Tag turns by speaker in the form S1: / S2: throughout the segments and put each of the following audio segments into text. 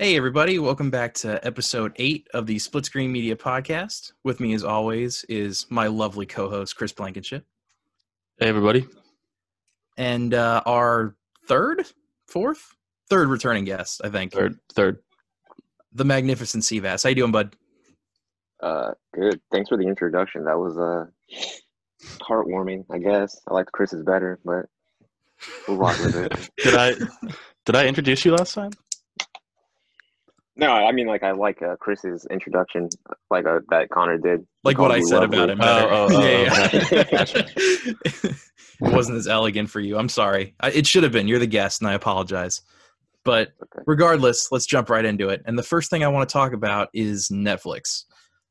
S1: Hey, everybody, welcome back to episode eight of the Split Screen Media Podcast. With me, as always, is my lovely co host, Chris Blankenship.
S2: Hey, everybody.
S1: And uh, our third, fourth, third returning guest, I think.
S2: Third, third.
S1: The magnificent Seabass. How you doing, bud?
S3: Uh, good. Thanks for the introduction. That was uh heartwarming. I guess I liked Chris's better, but we'll rock with it.
S2: Did I did I introduce you last time?
S3: No, I mean like I like uh, Chris's introduction, like uh, that Connor did.
S1: Like what I said about him.
S2: Oh, oh, oh,
S1: yeah, yeah. it wasn't as elegant for you. I'm sorry. I, it should have been. You're the guest, and I apologize. But
S3: Okay.
S1: regardless, let's jump right into it. And the first thing I want to talk about is Netflix.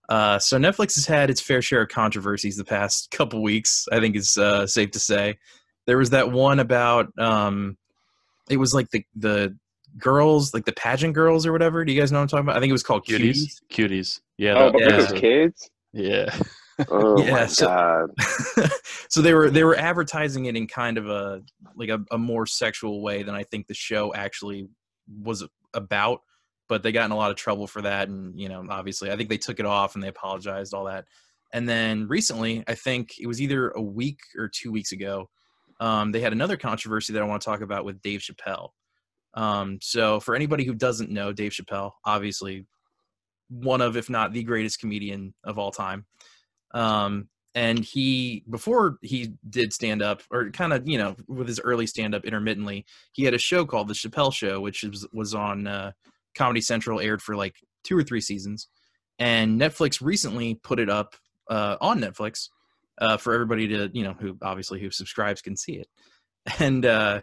S1: Uh, so Netflix has had its fair share of controversies the past couple weeks. I think it's uh, safe to say. There was that one about um, it was like the the girls, like the pageant girls or whatever. Do you guys know what I'm talking about? I think it was called Cuties.
S2: Cuties. Cuties. Yeah.
S3: Oh,
S2: that-
S3: but
S1: yeah.
S3: with kids.
S2: yeah.
S3: Oh
S1: Yeah,
S3: my
S1: so-
S3: god.
S1: so they were they were advertising it in kind of a like a, a more sexual way than I think the show actually was about. But they got in a lot of trouble for that, and you know, obviously, I think they took it off and they apologized, all that. And then recently, I think it was either a week or two weeks ago, um, they had another controversy that I want to talk about with Dave Chappelle. Um, so for anybody who doesn't know Dave Chappelle, obviously one of, if not the greatest comedian of all time. Um, and he before he did stand up or kind of you know with his early stand up intermittently he had a show called the chappelle show which was was on uh, comedy central aired for like two or three seasons and netflix recently put it up uh, on netflix uh, for everybody to you know who obviously who subscribes can see it and uh,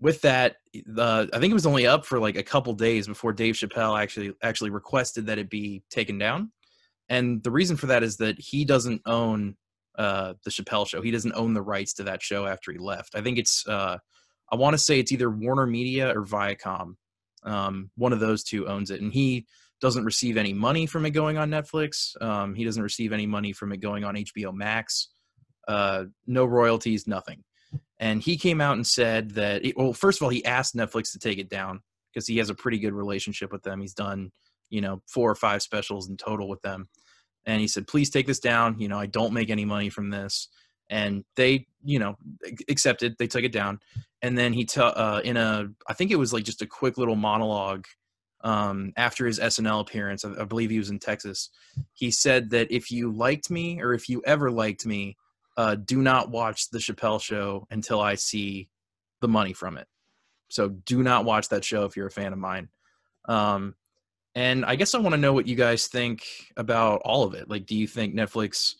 S1: with that i think it was only up for like a couple days before dave chappelle actually actually requested that it be taken down and the reason for that is that he doesn't own uh, the Chappelle show. He doesn't own the rights to that show after he left. I think it's uh, I want to say it's either Warner Media or Viacom. Um, one of those two owns it, and he doesn't receive any money from it going on Netflix. Um, he doesn't receive any money from it going on HBO Max. Uh, no royalties, nothing. And he came out and said that. well, first of all, he asked Netflix to take it down because he has a pretty good relationship with them. He's done you know four or five specials in total with them and he said please take this down you know i don't make any money from this and they you know accepted they took it down and then he t- uh, in a i think it was like just a quick little monologue um, after his snl appearance I, I believe he was in texas he said that if you liked me or if you ever liked me uh, do not watch the chappelle show until i see the money from it so do not watch that show if you're a fan of mine um, and I guess I want to know what you guys think about all of it. Like, do you think Netflix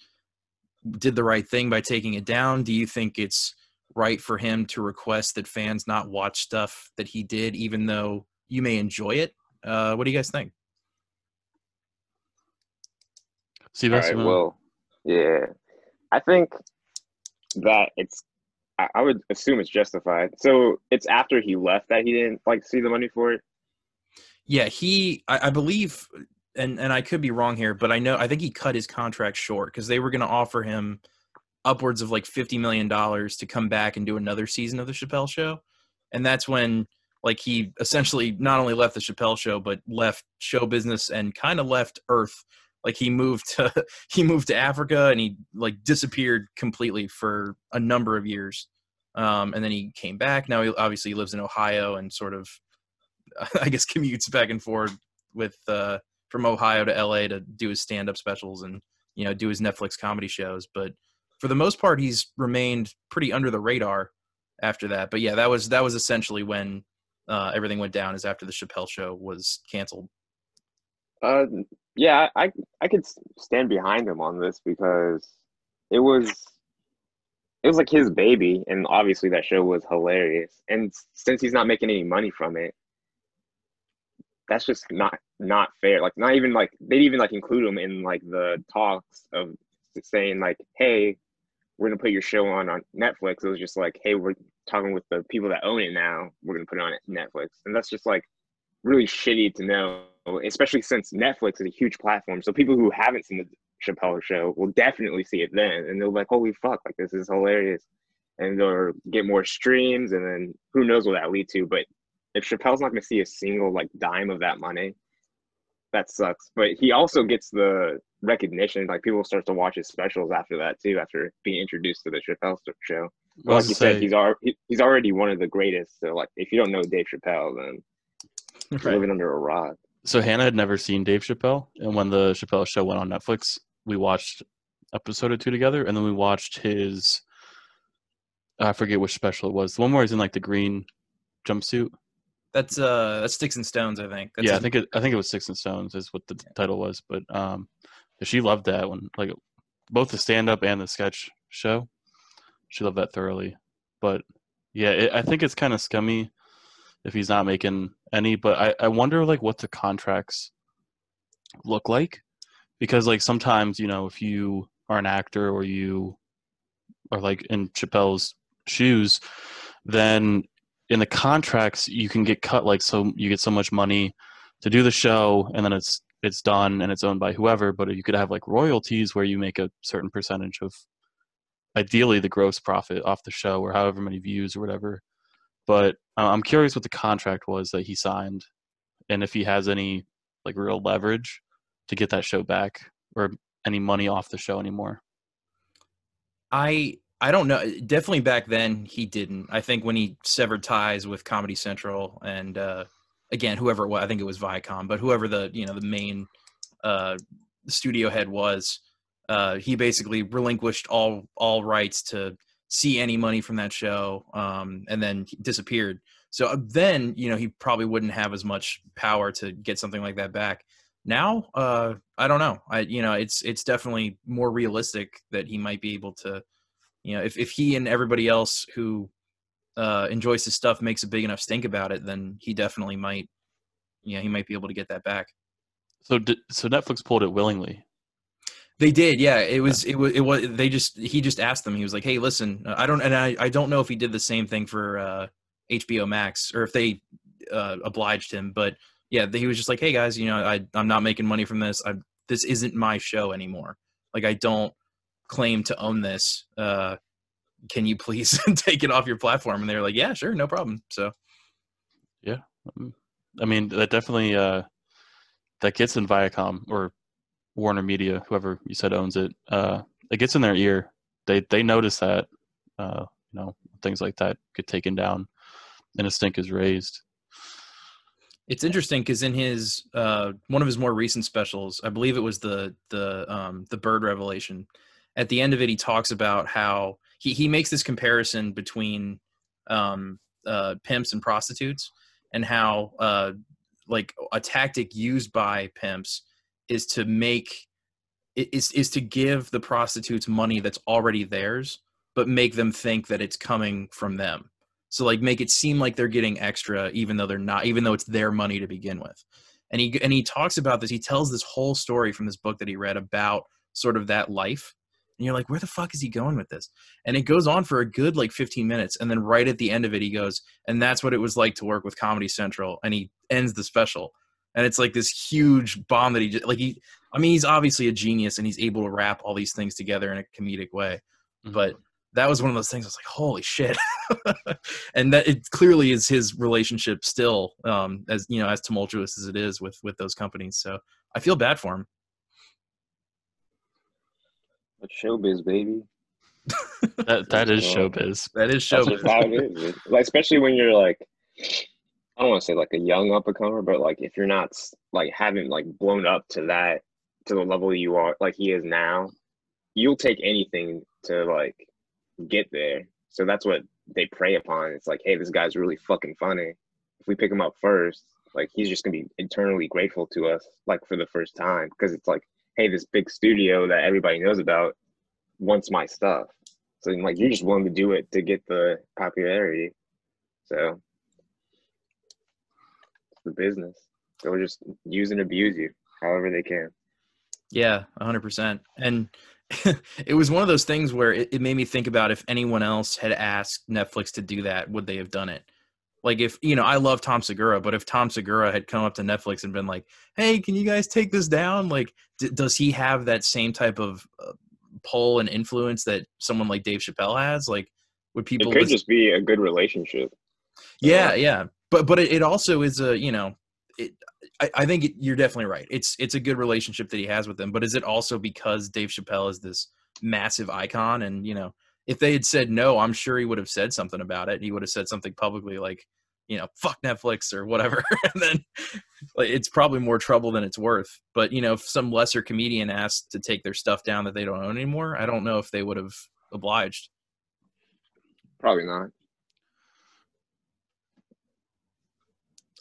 S1: did the right thing by taking it down? Do you think it's right for him to request that fans not watch stuff that he did, even though you may enjoy it? Uh, what do you guys think?
S2: See,
S3: All
S2: that's
S3: right. Well, yeah. I think that it's. I, would assume it's justified. So it's after he left that he didn't like see the money for it.
S1: Yeah, he, I, I believe, and and I could be wrong here, but I know I think he cut his contract short because they were going to offer him upwards of like fifty million dollars to come back and do another season of the Chappelle Show, and that's when like he essentially not only left the Chappelle Show but left show business and kind of left Earth. Like he moved to he moved to Africa and he like disappeared completely for a number of years, um, and then he came back. Now he obviously lives in Ohio and sort of I guess commutes back and forth with uh, from Ohio to LA to do his stand up specials and you know do his Netflix comedy shows. But for the most part, he's remained pretty under the radar after that. But yeah, that was that was essentially when uh, everything went down. Is after the Chappelle show was canceled.
S3: Uh, yeah, I I could stand behind him on this because it was it was like his baby, and obviously that show was hilarious. And since he's not making any money from it, that's just not not fair. Like not even like they'd even like include him in like the talks of saying like, hey, we're gonna put your show on on Netflix. It was just like, hey, we're talking with the people that own it now. We're gonna put it on Netflix, and that's just like really shitty to know, especially since Netflix is a huge platform. So people who haven't seen the Chappelle show will definitely see it then, and they'll be like, holy fuck, like this is hilarious, and they'll get more streams, and then who knows what that lead to. But if Chappelle's not going to see a single like dime of that money, that sucks. But he also gets the recognition. Like people start to watch his specials after that too, after being introduced to the Chappelle show. But like you
S2: say-
S3: said, he's already he's already one of the greatest. So like, if you don't know Dave Chappelle, then
S1: Right.
S3: living under a rock.
S2: So Hannah had never seen Dave Chappelle, and when the Chappelle show went on Netflix, we watched episode or two together, and then we watched his. I forget which special it was. The one where he's in like the green jumpsuit.
S1: That's uh that's Sticks and Stones, I think. That's
S2: yeah, I think it. I think it was sticks and Stones is what the title was. But um, she loved that one. Like both the stand up and the sketch show, she loved that thoroughly. But yeah, it, I think it's kind of scummy if he's not making any. But I I wonder like what the contracts look like because like sometimes you know if you are an actor or you are like in Chappelle's shoes, then in the contracts you can get cut like so you get so much money to do the show and then it's it's done and it's owned by whoever but you could have like royalties where you make a certain percentage of ideally the gross profit off the show or however many views or whatever but i'm curious what the contract was that he signed and if he has any like real leverage to get that show back or any money off the show anymore
S1: I I don't know. Definitely back then he didn't. I think when he severed ties with Comedy Central and uh, again whoever it was, I think it was Viacom, but whoever the you know the main uh, studio head was, uh, he basically relinquished all all rights to see any money from that show, um, and then disappeared. So uh, then you know he probably wouldn't have as much power to get something like that back. Now, uh, I don't know. I you know it's it's definitely more realistic that he might be able to you know, if, if he and everybody else who uh, enjoys his stuff makes a big enough stink about it, then he definitely might, you know, he might be able to get that back.
S2: so so netflix pulled it willingly
S1: They did, yeah. It was, it was, it was. They just, he just asked them. He was like, "Hey, listen, uh, I don't, and I, I don't know if he did the same thing for uh, HBO Max or if they uh, obliged him, but yeah, he was just like, "Hey guys, you know, I, I'm not making money from this. I, this isn't my show anymore. Like, I don't claim to own this. Uh, can you please take it off your platform?" And they were like, "Yeah, sure, no problem." So yeah,
S2: I mean, that definitely uh, that gets in Viacom or Warner Media, whoever you said owns it. Uh, it gets in their ear. They they notice that uh, you know things like that get taken down, and a stink is raised.
S1: It's interesting because in his uh, one of his more recent specials, I believe it was the the um, the bird revelation. At the end of it, he talks about how he he makes this comparison between um, uh, pimps and prostitutes, and how uh, like a tactic used by pimps is to make is is to give the prostitutes money that's already theirs, but make them think that it's coming from them. So like make it seem like they're getting extra even though they're not, even though it's their money to begin with. And he and he talks about this. He tells this whole story from this book that he read about sort of that life. And you're like, where the fuck is he going with this? And it goes on for a good like 15 minutes. And then right at the end of it, he goes, and that's what it was like to work with Comedy Central. And he ends the special. And it's like this huge bomb that he just like he I mean, he's obviously a genius and he's able to wrap all these things together in a comedic way
S2: Mhm.
S1: but that was one of those things I was like, holy shit. and that it clearly is his relationship still, um, as you know, as tumultuous as it is with with those companies. So I feel bad for him.
S3: But showbiz, baby.
S2: that that is
S3: Well,
S2: showbiz.
S1: That is show.
S3: That's just how it is. Like, especially when you're like, I don't want to say like a young up and comer, but like if you're not like haven't like blown up to that to the level you are like he is now, you'll take anything to like get there. So that's what they prey upon. It's like, hey, this guy's really fucking funny. If we pick him up first, like he's just gonna be internally grateful to us, like for the first time, because it's like, hey, this big studio that everybody knows about wants my stuff. So like you're just willing to do it to get the popularity. So the business. They'll just use and abuse you however they can.
S1: Yeah, hundred percent. And it was one of those things where it, it made me think about if anyone else had asked Netflix to do that, would they have done it? Like if you know, I love Tom Segura, but if Tom Segura had come up to Netflix and been like, "Hey, can you guys take this down?" Like, d- does he have that same type of uh, pull and influence that someone like Dave Chappelle has? Like, would people?
S3: it could
S1: listen-
S3: just be a good relationship.
S1: yeah, yeah. But but it, also is a you know it, I, think you're definitely right. It's it's a good relationship that he has with them, but is it also because Dave Chappelle is this massive icon and you know if they had said no, I'm sure he would have said something about it. He would have said something publicly like, you know, fuck Netflix or whatever. and then like, it's probably more trouble than it's worth. But, you know, if some lesser comedian asked to take their stuff down that they don't own anymore, I don't know if they would have obliged.
S3: Probably not.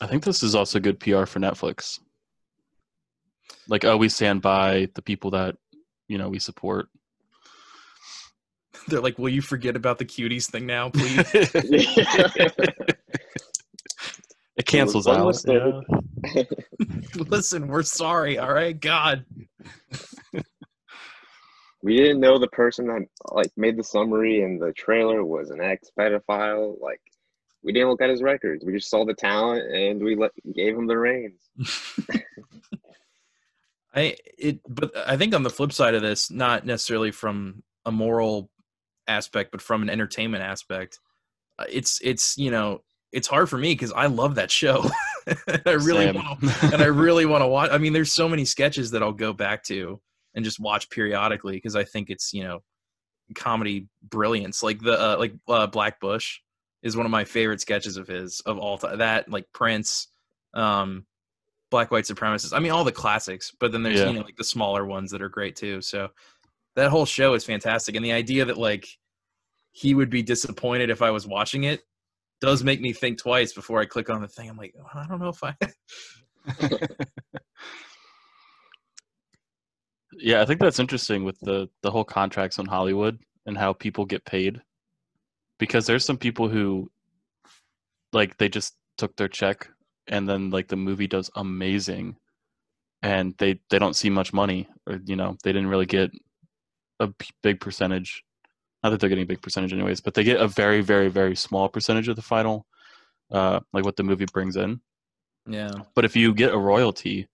S2: I think this is also good PR for Netflix. Like, oh, we stand by the people that you know we support.
S1: They're like, "Will you forget about the cuties thing now, please?"
S2: it cancels
S3: One
S2: out. yeah.
S1: Listen, we're sorry. All right, God.
S3: we didn't know the person that like made the summary and the trailer was an ex pedophile. Like we didn't look at his records. We just saw the talent and we let, gave him the reins.
S1: I it, but I think on the flip side of this, not necessarily from a moral aspect, but from an entertainment aspect, uh, it's it's you know it's hard for me because I love that show. I really want and I really want to watch. I mean, there's so many sketches that I'll go back to and just watch periodically because I think it's you know comedy brilliance. Like the uh, like uh, Black Bush is one of my favorite sketches of his of all time. That like Prince, um, Black White Supremacists. I mean, all the classics. But then there's
S2: Yeah.
S1: you know like the smaller ones that are great too. So that whole show is fantastic, and the idea that like he would be disappointed if I was watching it does make me think twice before I click on the thing. I'm like, "Oh, I don't know if I.
S2: yeah, I think that's interesting with the the whole contracts on Hollywood and how people get paid. Because there's some people who like they just took their check and then like the movie does amazing and they they don't see much money or you know, they didn't really get a big percentage. Not that they're getting a big percentage anyways, but they get a very very very small percentage of the final uh like what the movie brings in.
S1: yeah,
S2: But if you get a royalty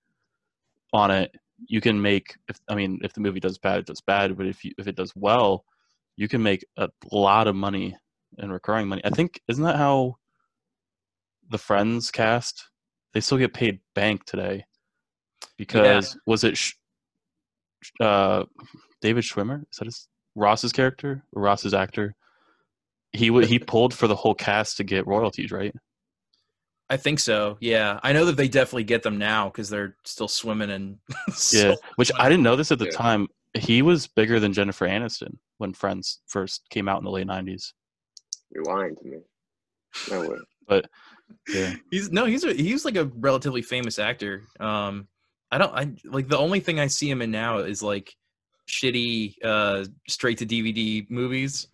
S2: on it, you can make. If I mean, if the movie does bad, it does bad. But if you if it does well, you can make a lot of money and recurring money. I think isn't that how the Friends cast? They still get paid bank today because was it sh- uh, David Schwimmer? Is that his Ross's character or Ross's actor? He would he pulled for the whole cast to get royalties, right?
S1: I think so. Yeah, I know that they definitely get them now because they're still swimming and
S2: Yeah, which I didn't know this at the
S3: Yeah.
S2: time. He was bigger than Jennifer Aniston when Friends first came out in the late '90s.
S3: You're lying to me. No way.
S2: but Yeah,
S1: he's no, he's a, he's like a relatively famous actor. Um, I don't, I like the only thing I see him in now is like shitty uh straight to DVD movies,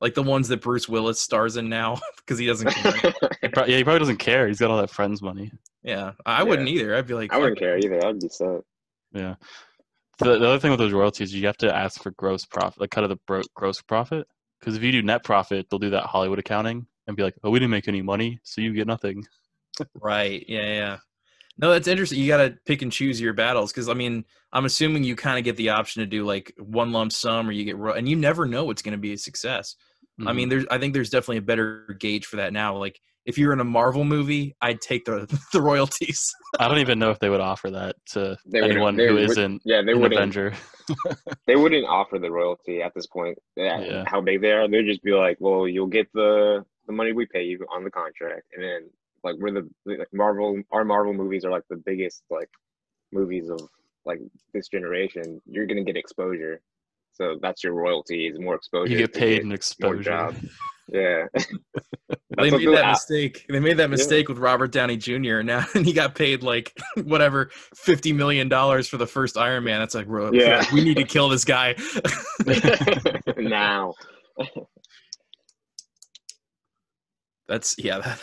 S1: like the ones that Bruce Willis stars in now because he doesn't care.
S2: he pro- yeah, he probably doesn't care. He's got all that Friends money.
S1: yeah, I wouldn't either. I'd be like,
S3: I wouldn't care either. I'd be set.
S2: Yeah. The, the other thing with those royalties, you have to ask for gross profit, like cut of the bro- gross profit. Because if you do net profit, they'll do that Hollywood accounting and be like, "Oh, we didn't make any money, so you get nothing."
S1: Right. Yeah. Yeah. No, that's interesting. You got to pick and choose your battles because I mean, I'm assuming you kind of get the option to do like one lump sum or you get, ro- and you never know what's going to be a success. I
S2: Mhm.
S1: mean, there's, I think there's definitely a better gauge for that now. Like, if you're in a Marvel movie, I'd take the the royalties.
S2: I don't even know if they would offer that to
S3: They
S2: anyone
S3: they
S2: who
S3: would-
S2: isn't
S3: Yeah, they
S2: an
S3: wouldn't.
S2: Avenger.
S3: They wouldn't offer the royalty at this point. Yeah,
S2: Yeah.
S3: How big they are, they'd just be like, "Well, you'll get the the money we pay you on the contract, and then like we're the like Marvel. Our Marvel movies are like the biggest like movies of like this generation. You're gonna get exposure, so that's your royalty is more exposure.
S2: You get paid in
S3: more
S2: exposure.
S3: job. Yeah,
S1: they made that
S3: the-
S1: mistake. They made that mistake with Robert Downey Jr. Now, and he got paid like whatever fifty million dollars for the first Iron Man. That's like, ro-
S3: Yeah.
S1: we need to kill this guy.
S3: now.
S1: That's yeah. That,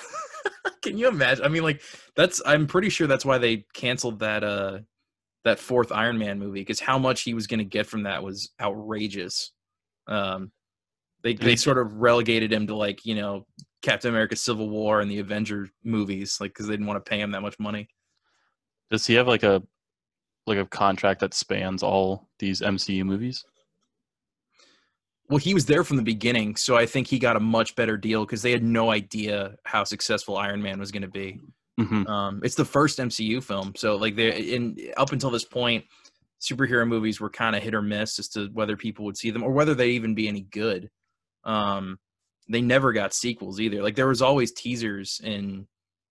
S1: can you imagine? I mean, like that's. I'm pretty sure that's why they canceled that uh that fourth Iron Man movie because how much he was going to get from that was outrageous. Um, they they sort of relegated him to like you know Captain America: Civil War and the Avenger movies, like because they didn't want to pay him that much money.
S2: Does he have like a like a contract that spans all these MCU movies?
S1: well, he was there from the beginning, so I think he got a much better deal because they had no idea how successful Iron Man was going to be.
S2: Hmm
S1: Um, it's the first MCU film, so like they in up until this point, superhero movies were kind of hit or miss as to whether people would see them or whether they even be any good. Um, they never got sequels either. Like there was always teasers in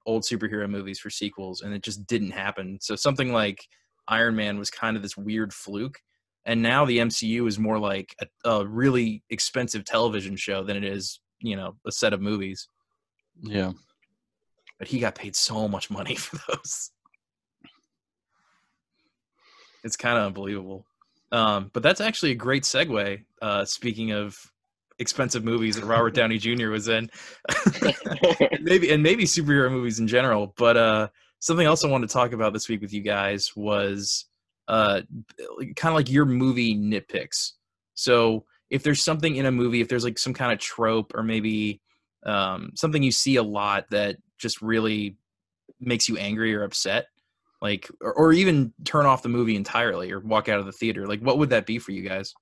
S1: old superhero movies for sequels, and it just didn't happen. So something like Iron Man was kind of this weird fluke. And now the MCU is more like a, a really expensive television show than it is, you know, a set of movies
S2: Yeah.
S1: But he got paid so much money for those. It's kind of unbelievable. Um, but that's actually a great segue. Uh, speaking of expensive movies that Robert Downey Jr. was in, maybe and maybe superhero movies in general. But uh, something else I wanted to talk about this week with you guys was uh, kind of like your movie nitpicks. So if there's something in a movie, if there's like some kind of trope or maybe um, something you see a lot that just really makes you angry or upset, like or, or even turn off the movie entirely or walk out of the theater, like what would that be for you guys?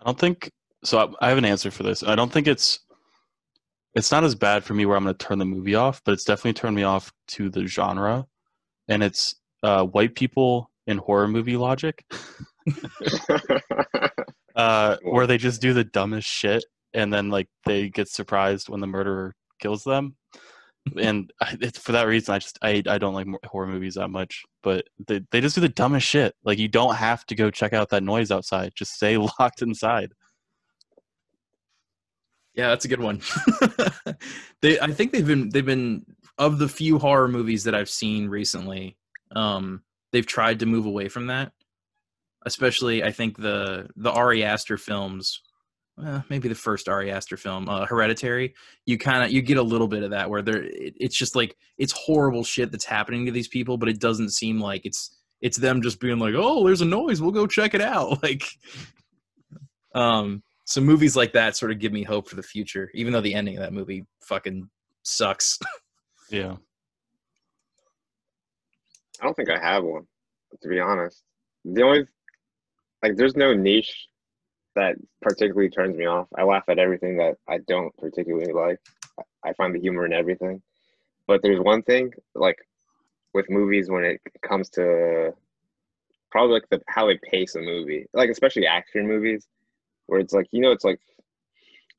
S2: I don't think so. I, I have an answer for this. I don't think it's it's not as bad for me where I'm going to turn the movie off, but it's definitely turned me off to the genre, and it's uh, white people in horror movie logic, uh, where they just do the dumbest shit, and then like they get surprised when the murderer kills them. And I, for that reason I just I, I don't like horror movies that much. But they they just do the dumbest shit. Like you don't have to go check out that noise outside. Just stay locked inside.
S1: Yeah, that's a good one. they, I think they've been they've been of the few horror movies that I've seen recently. Um, they've tried to move away from that. Especially, I think the the Ari Aster films, uh, maybe the first Ari Aster film, uh, Hereditary. You kind of you get a little bit of that where there it, it's just like it's horrible shit that's happening to these people, but it doesn't seem like it's it's them just being like, oh, there's a noise, we'll go check it out. Like, um, so movies like that sort of give me hope for the future, even though the ending of that movie fucking sucks.
S2: Yeah.
S3: I don't think I have one, to be honest. The only like there's no niche that particularly turns me off. I laugh at everything that I don't particularly like. I- find the humor in everything. But there's one thing, like with movies when it comes to probably like the how they pace a movie. Like especially action movies, where it's like, you know, it's like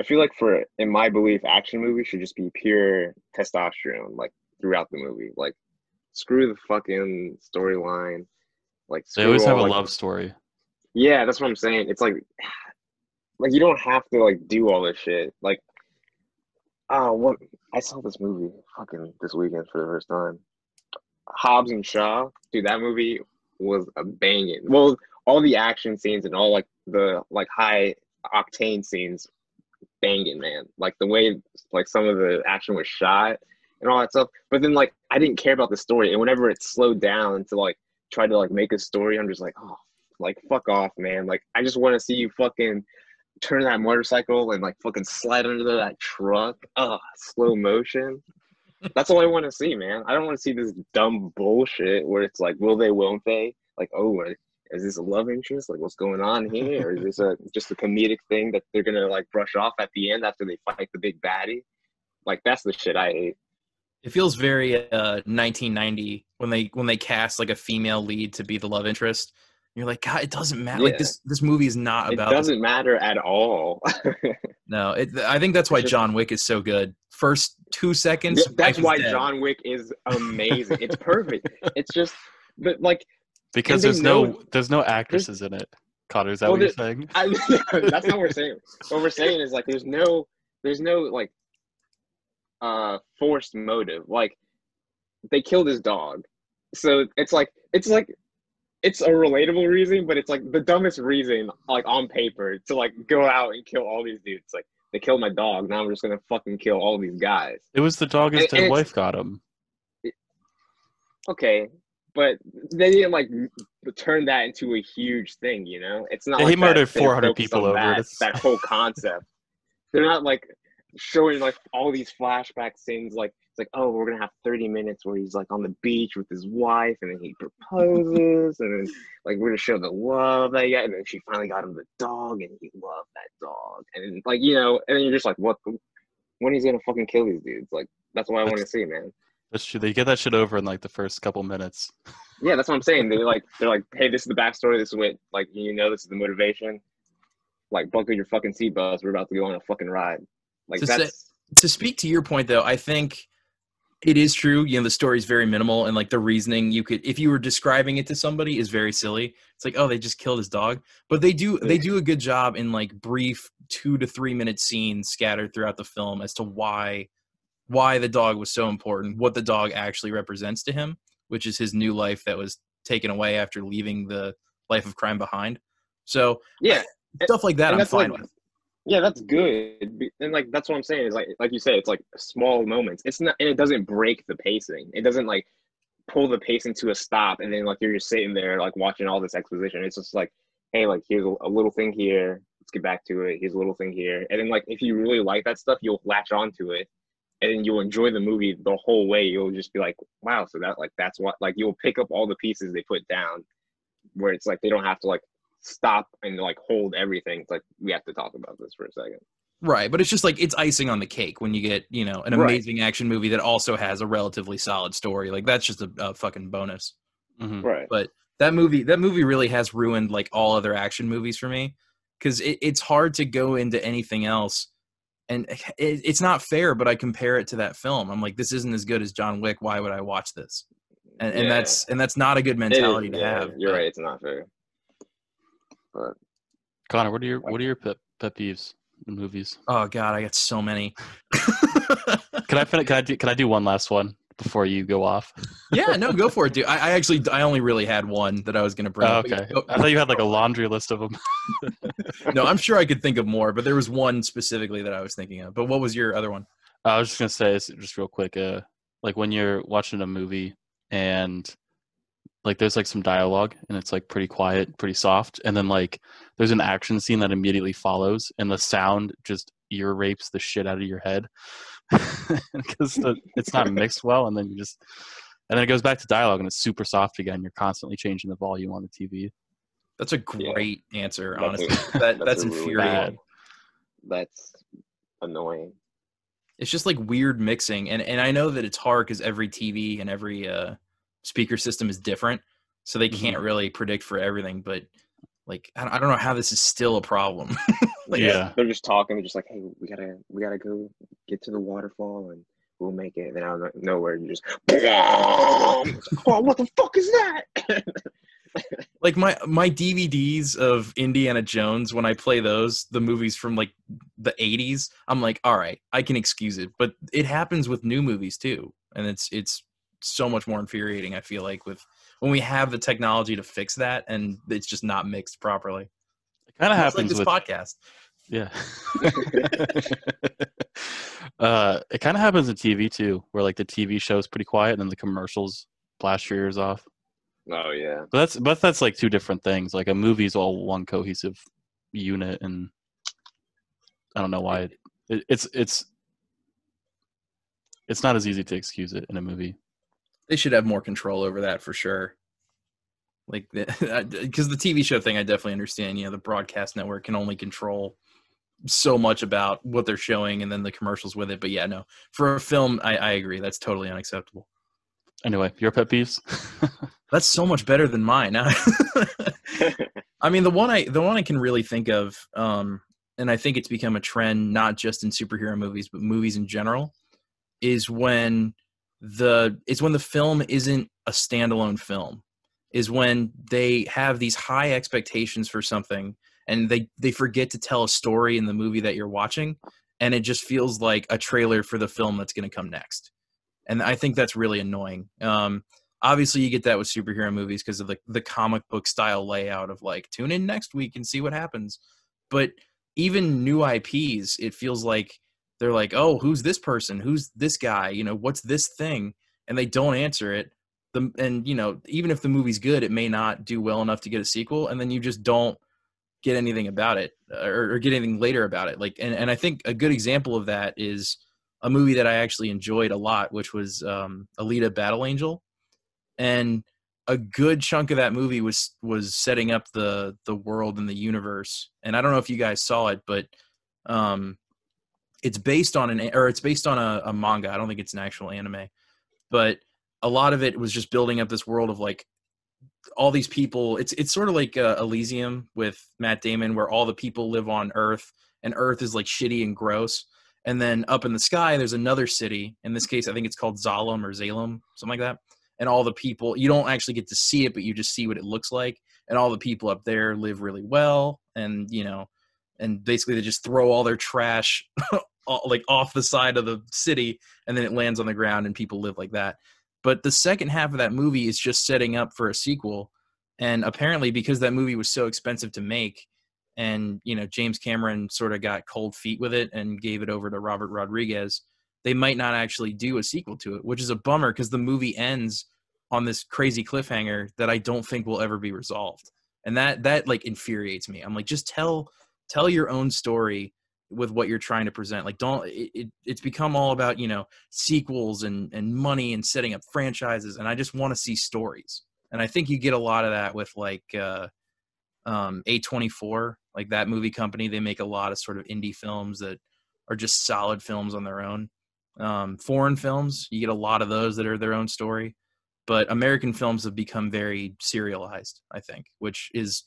S3: I feel like for in my belief, action movies should just be pure testosterone, like throughout the movie. Like screw the fucking storyline. Like
S2: They always have
S3: all,
S2: a
S3: like,
S2: love story.
S3: yeah, that's what I'm saying. It's like, like you don't have to like do all this shit. Like, oh, what? I saw this movie fucking this weekend for the first time. Hobbs and Shaw, dude, that movie was a banging. Well, all the action scenes and all like the like high octane scenes, banging, man. Like the way like some of the action was shot and all that stuff. But then like I didn't care about the story, and whenever it slowed down to like try to like make a story, I'm just like, oh, like fuck off, man. Like I just want to see you fucking turn that motorcycle and like fucking slide under that truck. Oh, slow motion. That's all I want to see, man. I don't want to see this dumb bullshit where it's like, will they, won't they? Like, oh, is this a love interest? Like, what's going on here? Or is this a just a comedic thing that they're gonna like brush off at the end after they fight the big baddie? Like, that's the shit I hate.
S1: It feels very uh, 1990 when they when they cast like a female lead to be the love interest. You're like, God, it doesn't matter. Like this this movie is not about. It
S3: doesn't matter at all.
S1: No, it, I think that's why
S3: just-
S1: John Wick is so good. First two seconds,
S3: Yeah, That's why
S1: dead.
S3: John Wick is amazing. It's perfect. It's just, but like,
S2: Because
S3: they
S2: there's no there's no actresses in it. Cotter, is that
S3: Well,
S2: what you're saying?
S3: I, that's not what we're saying. What we're saying is like, there's no, there's no like, uh, forced motive. Like, they killed his dog, so it's like, it's like, it's a relatable reason, but it's like the dumbest reason, like on paper, to like go out and kill all these dudes. Like, they killed my dog. Now I'm just gonna fucking kill all these guys.
S2: It was the dog his
S3: And-
S2: dead
S3: and
S2: wife got him.
S3: okay but they didn't like turn that into a huge thing you know it's not
S2: Yeah,
S3: like
S2: he murdered 400 people over
S3: that, that whole concept they're not like showing like all these flashback scenes like it's like oh we're gonna have 30 minutes where he's like on the beach with his wife and then he proposes and then like we're gonna show the love that he got and then she finally got him the dog and he loved that dog. And like you know and then you're just like what when he's gonna fucking kill these dudes? Like that's what i want to see man.
S2: That's true. They get that shit over in like the first couple minutes.
S3: yeah that's what i'm saying. They're like they're like hey this is the backstory. This is what like you know this is the motivation. Like buckle your fucking seatbelts. We're about to go on a fucking ride. Like
S1: To say-
S3: that's
S1: to speak to your point though, I think it is true. You know, the story is very minimal and like the reasoning you could if you were describing it to somebody is very silly. It's like, oh, they just killed his dog. But they do they do a good job in like brief two to three minute scenes scattered throughout the film as to why why the dog was so important, what the dog actually represents to him, which is his new life that was taken away after leaving the life of crime behind. So
S3: yeah
S1: stuff like that I'm fine
S3: like,
S1: with.
S3: Yeah, that's good. And like that's what I'm saying is like like you said, it's like small moments. It's not and it doesn't break the pacing. It doesn't like pull the pacing to a stop and then like you're just sitting there like watching all this exposition. It's just like, hey, like here's a, little thing here. Let's get back to it. Here's a little thing here. And then like if you really like that stuff, you'll latch onto it and then you'll enjoy the movie the whole way. You'll just be like, wow, so that like that's what like you'll pick up all the pieces they put down where it's like they don't have to like stop and like hold everything. It's like we have to talk about this for a second.
S1: Right, but it's just like it's icing on the cake when you get you know an
S3: Right.
S1: amazing action movie that also has a relatively solid story. Like that's just a, a fucking bonus.
S2: Mhm.
S3: Right.
S1: But that movie, that movie really has ruined like all other action movies for me because it, it's hard to go into anything else, and it, it's not fair. But I compare it to that film. I'm like, this isn't as good as John Wick. Why would I watch this? And, and
S3: Yeah.
S1: that's and that's not a good
S3: It is,
S1: mentality to
S3: yeah,
S1: have.
S3: You're
S1: but-
S3: right. It's not fair. But
S2: Connor, what are your what are your pet, pet peeves in movies?
S1: Oh god, I got so many.
S2: Can I fin- can I do can I do one last one before you go off?
S1: yeah, no, go for it, dude. I, I actually, I only really had one that I was gonna bring.
S2: Oh,
S1: up. Yeah,
S2: okay.
S1: go-
S2: I thought you had like a laundry list of them.
S1: no, I'm sure I could think of more, but there was one specifically that I was thinking of. But what was your other one?
S2: I was just gonna say just real quick, uh, like when you're watching a movie and like there's like some dialogue and it's like pretty quiet, pretty soft, and then like there's an action scene that immediately follows, and the sound just ear rapes the shit out of your head because it's not mixed well, and then you just and then it goes back to dialogue and it's super soft again. You're constantly changing the volume on the TV.
S1: That's a
S3: Yeah.
S1: great answer.
S3: That's a-
S1: Honestly, that that's,
S3: a really
S1: infuriating.
S2: bad.
S3: that's annoying.
S1: It's just like weird mixing, and and I know that it's hard because every TV and every uh, speaker system is different, so they can't mm-hmm. really predict for everything. But like, I don't, I don't know how this is still a problem. like,
S2: Yeah.
S3: They're just talking. They're just like, hey, we gotta, we gotta go get to the waterfall and we'll make it. And then out of nowhere, you just, oh, what the fuck is that?
S1: like my my DVDs of Indiana Jones when I play those the movies from like the 80s I'm like all right I can excuse it but it happens with new movies too and it's it's so much more infuriating I feel like with when we have the technology to fix that and it's just not mixed properly
S2: It kind of
S1: happens like this
S2: with
S1: podcast
S2: Yeah. uh, it kind of happens in TV too, where like the TV show is pretty quiet and then the commercials blast your ears off.
S3: oh yeah,
S2: But that's but that's like two different things. Like a movie's all one cohesive unit, and I don't know why it, it, it's it's it's not as easy to excuse it in a movie.
S1: They should have more control over that for sure. Like because the tv show thing i definitely understand you know the broadcast network can only control so much about what they're showing and then the commercials with it but yeah no. For a film i, I agree that's totally unacceptable.
S2: Anyway, your pet peeves.
S1: that's so much better than mine. I mean the one i the one i can really think of um and i think it's become a trend not just in superhero movies but movies in general is when the is when the film isn't a standalone film is when they have these high expectations for something and they they forget to tell a story in the movie that you're watching and it just feels like a trailer for the film that's going to come next. And i think that's really annoying. Um obviously you get that with superhero movies because of the the comic book style layout of like tune in next week and see what happens. But even new ips it feels like they're like oh who's this person? Who's this guy? You know what's this thing? And they don't answer it. The and you know even if the movie's good it may not do well enough to get a sequel and then you just don't get anything about it or, or get anything later about it. Like, and, and I think a good example of that is a movie that I actually enjoyed a lot, which was um, Alita Battle Angel, and a good chunk of that movie was was setting up the the world and the universe. And I don't know if you guys saw it, but um, it's based on an or it's based on a, a manga. I don't think it's an actual anime, but a lot of it was just building up this world of like all these people. It's it's sort of like uh, Elysium with Matt Damon, where all the people live on Earth, and Earth is like shitty and gross. And then up in the sky, there's another city. In this case, I think it's called Zalem or Zalem, something like that. And all the people, you don't actually get to see it, but you just see what it looks like. And all the people up there live really well, and you know, and basically they just throw all their trash like off the side of the city, and then it lands on the ground, and people live like that. But the second half of that movie is just setting up for a sequel. And apparently, because that movie was so expensive to make, and you know James Cameron sort of got cold feet with it and gave it over to Robert Rodriguez, they might not actually do a sequel to it, which is a bummer because the movie ends on this crazy cliffhanger that I don't think will ever be resolved. And that that like infuriates me. I'm like just tell tell your own story with what you're trying to present like don't it, it, it's become all about you know sequels and and money and setting up franchises and i just want to see stories. And i think you get a lot of that with like uh um a24 like that movie company they make a lot of sort of indie films that are just solid films on their own. Um foreign films you get a lot of those that are their own story but american films have become very serialized i think which is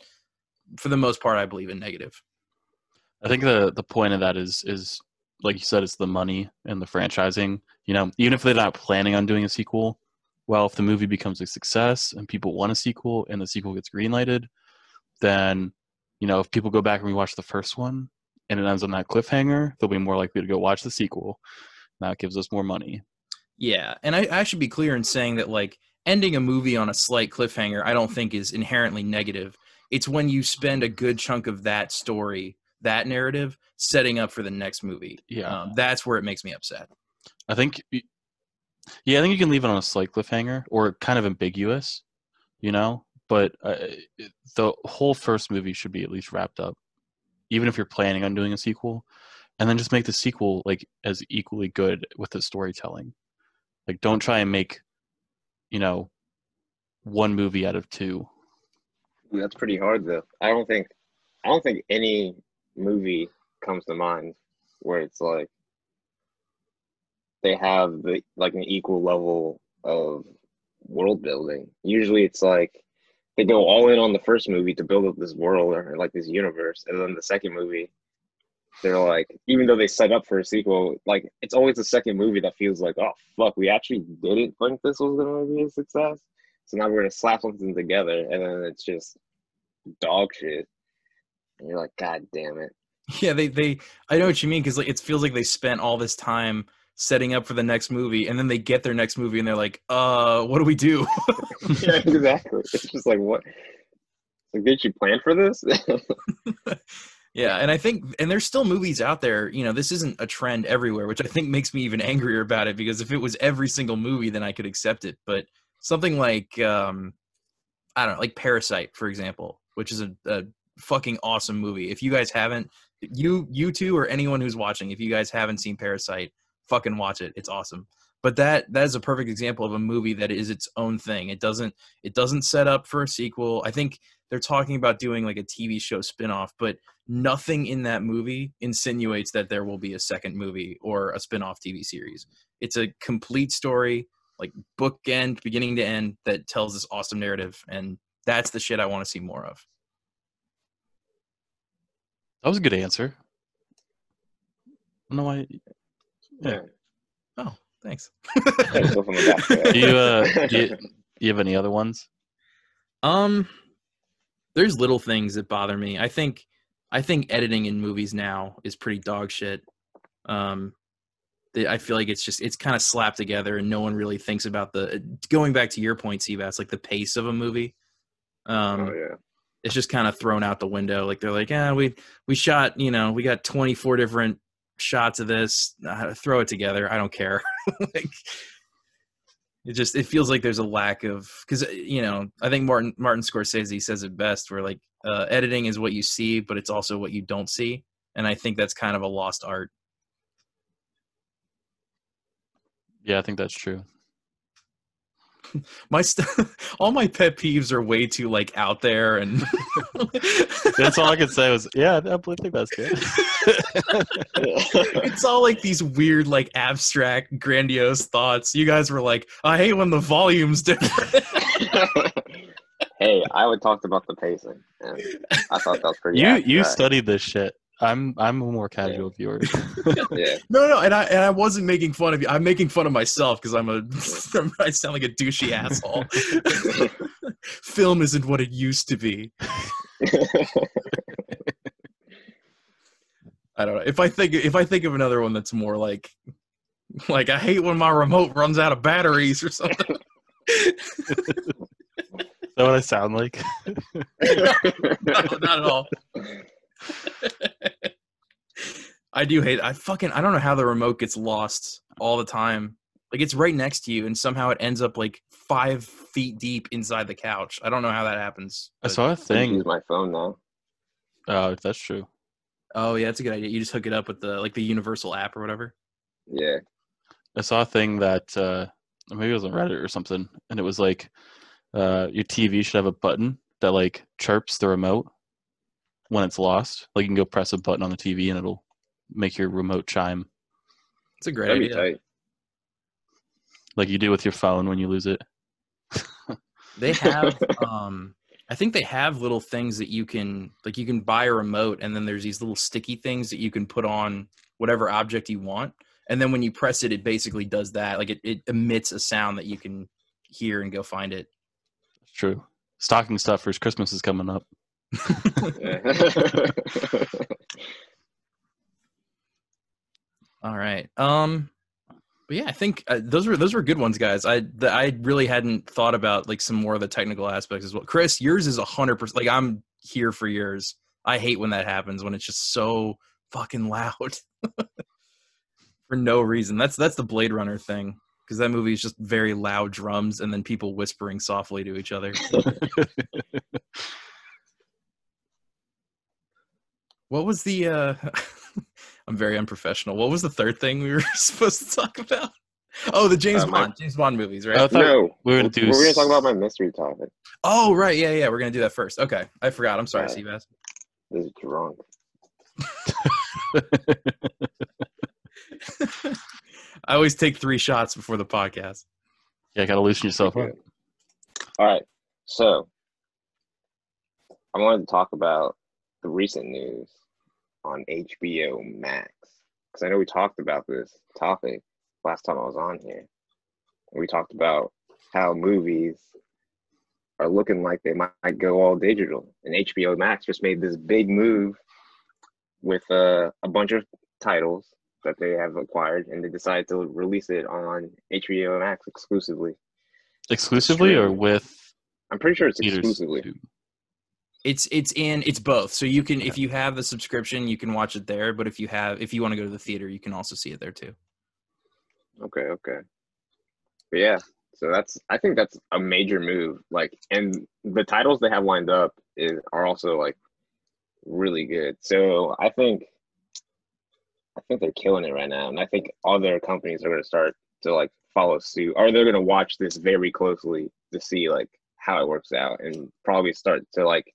S1: for the most part i believe in negative
S2: I think the the point of that is is like you said, it's the money and the franchising. You know, even if they're not planning on doing a sequel, well, if the movie becomes a success and people want a sequel and the sequel gets greenlighted, then you know if people go back and rewatch the first one and it ends on that cliffhanger, they'll be more likely to go watch the sequel. That gives us more money.
S1: Yeah, and I, I should be clear in saying that like ending a movie on a slight cliffhanger, I don't think is inherently negative. It's when you spend a good chunk of that story that narrative setting up for the next movie.
S2: Yeah,
S1: um, that's where it makes me upset.
S2: I think, yeah, I think you can leave it on a slight cliffhanger or kind of ambiguous, you know. But uh, the whole first movie should be at least wrapped up, even if you're planning on doing a sequel, and then just make the sequel like as equally good with the storytelling. Like, don't try and make, you know, one movie out of two.
S3: That's pretty hard, though. I don't think, I don't think any movie comes to mind where it's like they have the like an equal level of world building. Usually it's like they go all in on the first movie to build up this world or like this universe, and then the second movie they're like even though they set up for a sequel, like it's always the second movie that feels like, oh fuck, we actually didn't think this was gonna be a success. So now we're gonna slap something together and then it's just dog shit. And you're like, God damn it.
S1: Yeah, they they I know what you mean because like it feels like they spent all this time setting up for the next movie and then they get their next movie and they're like, uh, what do we do?
S3: yeah, exactly. It's just like what like did you plan for this?
S1: yeah, and I think and there's still movies out there, you know, this isn't a trend everywhere, which I think makes me even angrier about it because if it was every single movie then I could accept it. But something like um I don't know, like Parasite, for example, which is a, a fucking awesome movie. If you guys haven't, you you two or anyone who's watching, if you guys haven't seen Parasite, fucking watch it. It's awesome. But that that is a perfect example of a movie that is its own thing. It doesn't it doesn't set up for a sequel. I think they're talking about doing like a TV show spin-off, but nothing in that movie insinuates that there will be a second movie or a spin-off TV series. It's a complete story, like bookend, beginning to end, that tells this awesome narrative, and that's the shit I want to see more of.
S2: That was a good answer. No, I don't know why.
S3: yeah.
S1: Oh, thanks.
S2: do you, uh, do you, do you have any other ones?
S1: Um, there's little things that bother me. I think, I think editing in movies now is pretty dog shit. Um, I feel like it's just it's kind of slapped together, and no one really thinks about the. Going back to your point, Seabass, like the pace of a movie. Um,
S3: oh yeah
S1: it's just kind of thrown out the window. Like they're like, yeah, we we shot, you know, we got 24 different shots of this. Uh, throw it together. I don't care. like, it just it feels like there's a lack of because you know I think Martin Martin Scorsese says it best where like uh, editing is what you see, but it's also what you don't see, and I think that's kind of a lost art.
S2: Yeah, I think that's true.
S1: My st- all my pet peeves are way too like out there, and
S2: That's all I could say was, yeah, I think that's good.
S1: it's all like these weird, like abstract, grandiose thoughts. You guys were like, I hate when the volume's different.
S3: hey, I would talk about the pacing, and I thought that was pretty.
S2: you you studied this shit. I'm I'm a more casual viewer.
S3: Yeah,
S1: no, no, and I and I wasn't making fun of you. I'm making fun of myself because I'm a I sound like a douchey asshole. Film isn't what it used to be. I don't know. If I think if I think of another one that's more like like I hate when my remote runs out of batteries or something.
S2: Is that what I sound like?
S1: no, not at all. I do hate. I fucking. I don't know how the remote gets lost all the time. Like it's right next to you, and somehow it ends up like five feet deep inside the couch. I don't know how that happens.
S2: I saw a thing.
S3: use my phone now.
S2: Oh, that's true.
S1: Oh yeah, that's a good idea. You just hook it up with the like the Universal app or whatever.
S3: Yeah,
S2: I saw a thing that uh, maybe it was on Reddit or something, and it was like uh, your TV should have a button that like chirps the remote when it's lost. Like you can go press a button on the TV and it'll make your remote chime,
S1: It's a great
S3: that'd be
S1: idea.
S3: tight.
S2: like you do with your phone when you lose it.
S1: They have um I think they have little things that you can like you can buy a remote and then there's these little sticky things that you can put on whatever object you want. And then when you press it, it basically does that. Like it, it emits a sound that you can hear and go find it.
S2: It's true. Stocking stuffers. Christmas is coming up.
S1: All right. Um but yeah, I think uh, those were those were good ones, guys. I the, I really hadn't thought about like some more of the technical aspects as well. Chris, yours is a hundred percent. Like I'm here for yours. I hate when that happens when it's just so fucking loud for no reason. That's that's the Blade Runner thing because that movie is just very loud drums and then people whispering softly to each other. What was the? uh I'm very unprofessional. What was the third thing we were supposed to talk about? Oh, the James
S3: Uh, my-
S1: Bond, James Bond movies, right?
S2: I thought
S3: no,
S2: we were gonna do
S3: We're gonna talk about my mystery topic.
S1: oh, right, yeah, yeah. We're gonna do that first. Okay, I forgot. I'm sorry,
S3: Uh,
S1: Seabass.
S3: This is drunk.
S1: I always take three shots before the podcast.
S2: yeah, gotta loosen yourself up.
S3: All right, so I wanted to talk about the recent news on HBO Max because I know we talked about this topic last time I was on here. We talked about how movies are looking like they might go all digital, and HBO Max just made this big move with uh, a bunch of titles that they have acquired, and they decided to release it on HBO Max exclusively.
S2: Exclusively or with
S3: I'm pretty sure it's exclusively.
S2: too?
S1: It's it's in it's both. So you can if you have the subscription, you can watch it there. But if you have if you want to go to the theater, you can also see it there too.
S3: Okay, okay. But yeah, so that's I think that's a major move. Like, and the titles they have lined up is are also like really good. So I think I think they're killing it right now, and I think other companies are going to start to like follow suit, or they're going to watch this very closely to see like how it works out, and probably start to like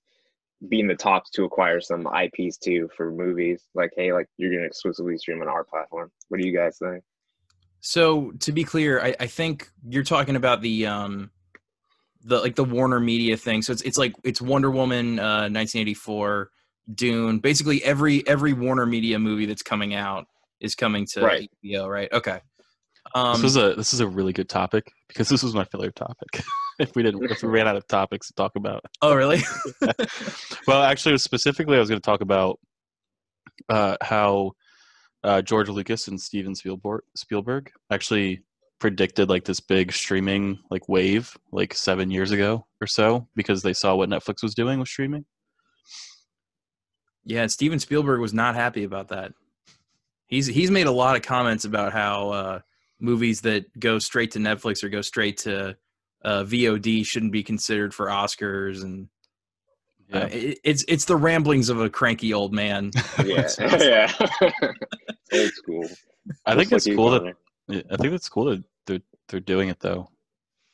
S3: be in the top to acquire some IPs too for movies. Like, hey, like you're going to exclusively stream on our platform. What do you guys think?
S1: So to be clear, I, I think you're talking about the um the like the Warner Media thing. So it's it's like it's Wonder Woman, uh, 1984, Dune. Basically, every every Warner Media movie that's coming out is coming to
S3: Right.
S1: HBO. Right? Okay. Um,
S2: this is a this is a really good topic because this was my filler topic. if we didn't if we ran out of topics to talk about.
S1: oh, really?
S2: Well, actually, specifically, I was going to talk about uh, how uh, George Lucas and Steven Spielberg Spielberg actually predicted like this big streaming like wave like seven years ago or so because they saw what Netflix was doing with streaming.
S1: yeah, Steven Spielberg was not happy about that. He's he's made a lot of comments about how uh, movies that go straight to Netflix or go straight to uh, VOD shouldn't be considered for Oscars, and uh, it, it's it's the ramblings of a cranky old man.
S3: Yeah, yeah. Old school.
S2: I think
S3: Just
S2: it's
S3: like you,
S2: cool that
S3: Connor.
S2: Yeah, I think that's cool that they're they're doing it though.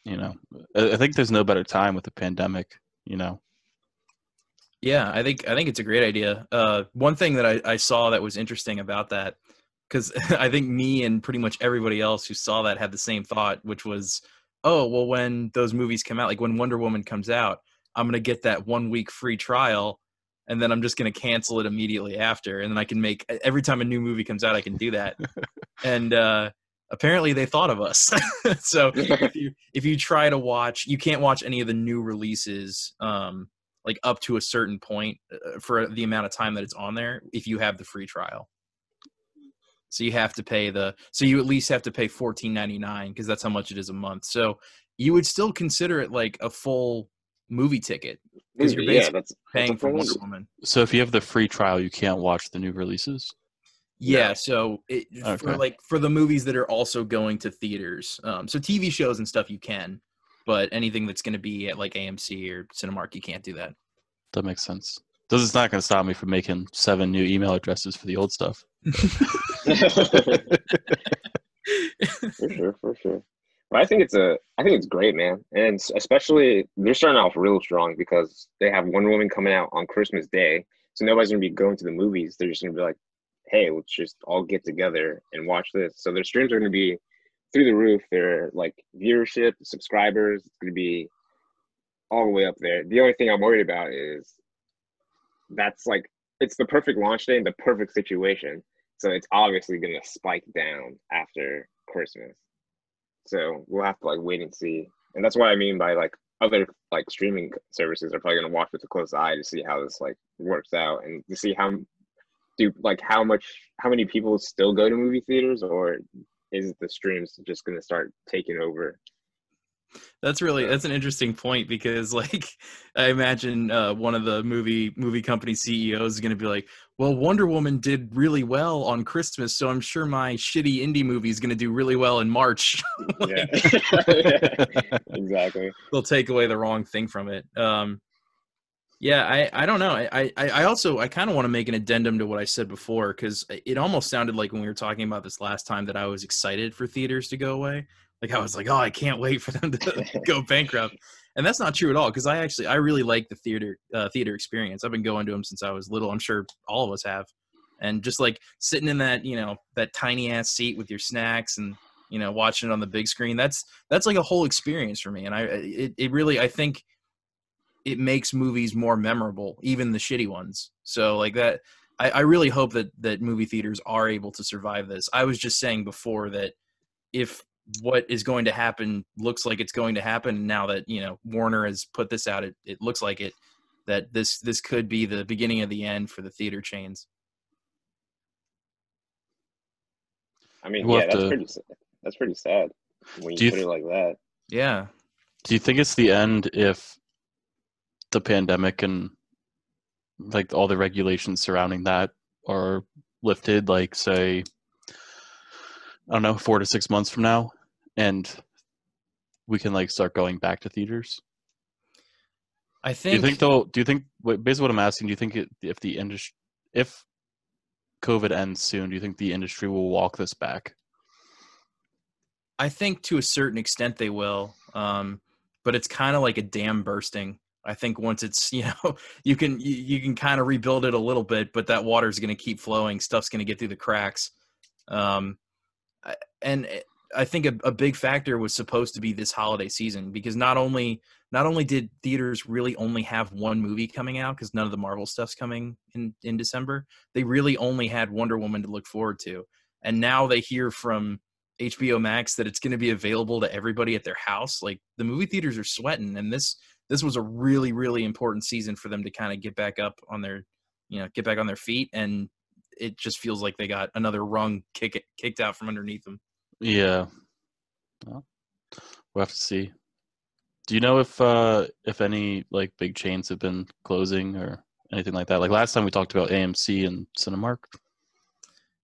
S2: You know, I, I think there's no better time with the pandemic. You know,
S1: Yeah, I think I think it's a great idea. Uh, one thing that I, I saw that was interesting about that, because I think me and pretty much everybody else who saw that had the same thought, which was, oh well, when those movies come out, like when Wonder Woman comes out, I'm gonna get that one week free trial, and then I'm just gonna cancel it immediately after, and then I can make every time a new movie comes out, I can do that. and uh, apparently, they thought of us. so if you if you try to watch, you can't watch any of the new releases. Um, like up to a certain point uh, for the amount of time that it's on there if you have the free trial so you have to pay the so you at least have to pay 14.99 because that's how much it is a month so you would still consider it like a full movie ticket because you're
S3: yeah, that's
S1: paying
S3: that's
S1: for
S3: a
S1: wonder woman
S2: so if you have the free trial, you can't watch the new releases.
S1: yeah
S3: No.
S1: so it, for like for the movies that are also going to theaters um so tv shows and stuff you can but anything that's going to be at like amc or cinemark you can't do that
S2: That makes sense. This is not going to stop me from making seven new email addresses for the old stuff.
S3: for sure, for sure. But I think it's a, I think it's great, man, and especially they're starting off real strong because they have Wonder Woman coming out on Christmas Day, so nobody's gonna be going to the movies. They're just gonna be like, hey, let's just all get together and watch this. So their streams are gonna be through the roof. Their like viewership, subscribers, it's gonna be all the way up there. The only thing I'm worried about is that's like it's the perfect launch day and the perfect situation. So it's obviously gonna spike down after Christmas. So we'll have to like wait and see. And that's what I mean by like other like streaming services are probably gonna watch with a close eye to see how this like works out and to see how do like how much how many people still go to movie theaters or is the streams just gonna start taking over?
S1: That's really that's an interesting point because like I imagine uh, one of the movie movie company CEOs is going to be like, "Well, Wonder Woman did really well on Christmas, so I'm sure my shitty indie movie is going to do really well in March."
S3: yeah. exactly.
S1: They'll take away the wrong thing from it. Um, yeah, I I don't know. I I, I also I kind of want to make an addendum to what I said before because it almost sounded like when we were talking about this last time that I was excited for theaters to go away. Like I was like, "Oh, I can't wait for them to go bankrupt." and that's not true at all because i actually i really like the theater uh, theater experience. I've been going to them since i was little. I'm sure all of us have. And just like sitting in that you know that tiny ass seat with your snacks and you know watching it on the big screen that's that's like a whole experience for me. And i it, it really i think it makes movies more memorable even the shitty ones. So like that I, I really hope that that movie theaters are able to survive this. I was just saying before that if what is going to happen looks like it's going to happen now that you know Warner has put this out it, it looks like it that this this could be the beginning of the end for the theater chains.
S3: I mean,
S2: We'll
S3: yeah, that's
S2: to-
S3: pretty s- that's pretty sad when you,
S2: you
S3: put
S2: th-
S3: it like that.
S1: yeah.
S2: Do you think it's the end if the pandemic and like all the regulations surrounding that are lifted, like say, I don't know, four to six months from now, and we can like start going back to theaters?
S1: i think.
S2: Do you think they'll? Do you think? Basically, what I'm asking, do you think it, if the industry, if COVID ends soon, do you think the industry will walk this back?
S1: I think to a certain extent they will um but it's kind of like a dam bursting I think once it's you know you can you, you can kind of rebuild it a little bit but that water's going to keep flowing stuff's going to get through the cracks um and I think a, a big factor was supposed to be this holiday season because not only not only did theaters really only have one movie coming out because none of the Marvel stuff's coming in in December, they really only had Wonder Woman to look forward to, and now they hear from HBO Max that it's going to be available to everybody at their house. Like the movie theaters are sweating, and this this was a really really important season for them to kind of get back up on their you know get back on their feet, and it just feels like they got another rung kick kicked out from underneath them.
S2: Yeah. Well, we'll have to see. Do you know if uh if any like big chains have been closing or anything like that? Like last time we talked about AMC and Cinemark.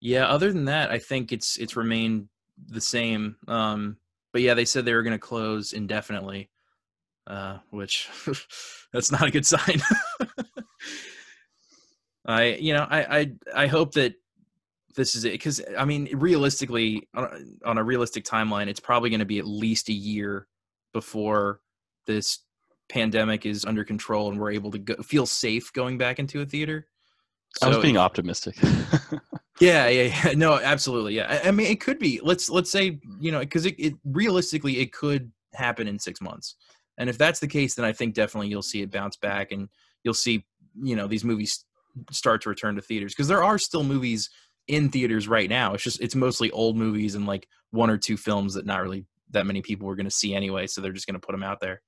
S1: Yeah, other than that, I think it's it's remained the same. Um, but yeah, they said they were going to close indefinitely, uh, which that's not a good sign. I, you know, I, I, I hope that this is it because I mean, realistically, on a, realistic timeline, it's probably going to be at least a year before this pandemic is under control and we're able to go, feel safe going back into a theater.
S2: I was being optimistic.
S1: yeah, yeah, yeah, no, absolutely, yeah. I, I, mean, it could be. Let's let's say you know because it, it realistically it could happen in six months, and if that's the case, then I think definitely you'll see it bounce back, and you'll see you know these movies start to return to theaters because there are still movies in theaters right now. It's just it's mostly old movies and like one or two films that not really that many people were going to see anyway, so they're just going to put them out there.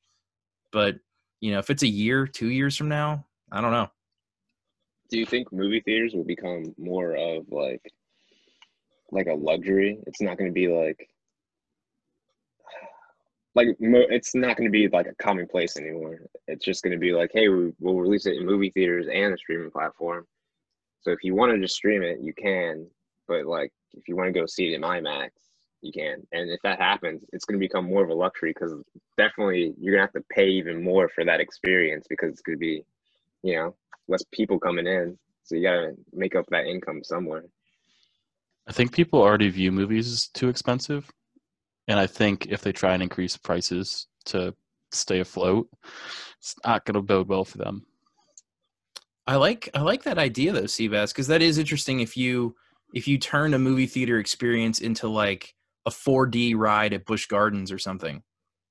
S1: But you know, if it's a year, two years from now, I don't know.
S3: Do you think movie theaters will become more of like like a luxury? It's not going to be like like it's not going to be like a commonplace anymore. It's just going to be like, hey, we, will release it in movie theaters and a streaming platform. So if you want to just stream it, you can. But like, if you want to go see it in IMAX, you can. And if that happens, it's going to become more of a luxury because definitely you're going to have to pay even more for that experience because it's going to be, you know, less people coming in. So you got to make up that income somewhere.
S2: I think people already view movies as too expensive. And I think if they try and increase prices to stay afloat, it's not going to bode well for them.
S1: I like I like that idea though, Seabass, because that is interesting. If you if you turn a movie theater experience into like a 4D ride at Busch Gardens or something,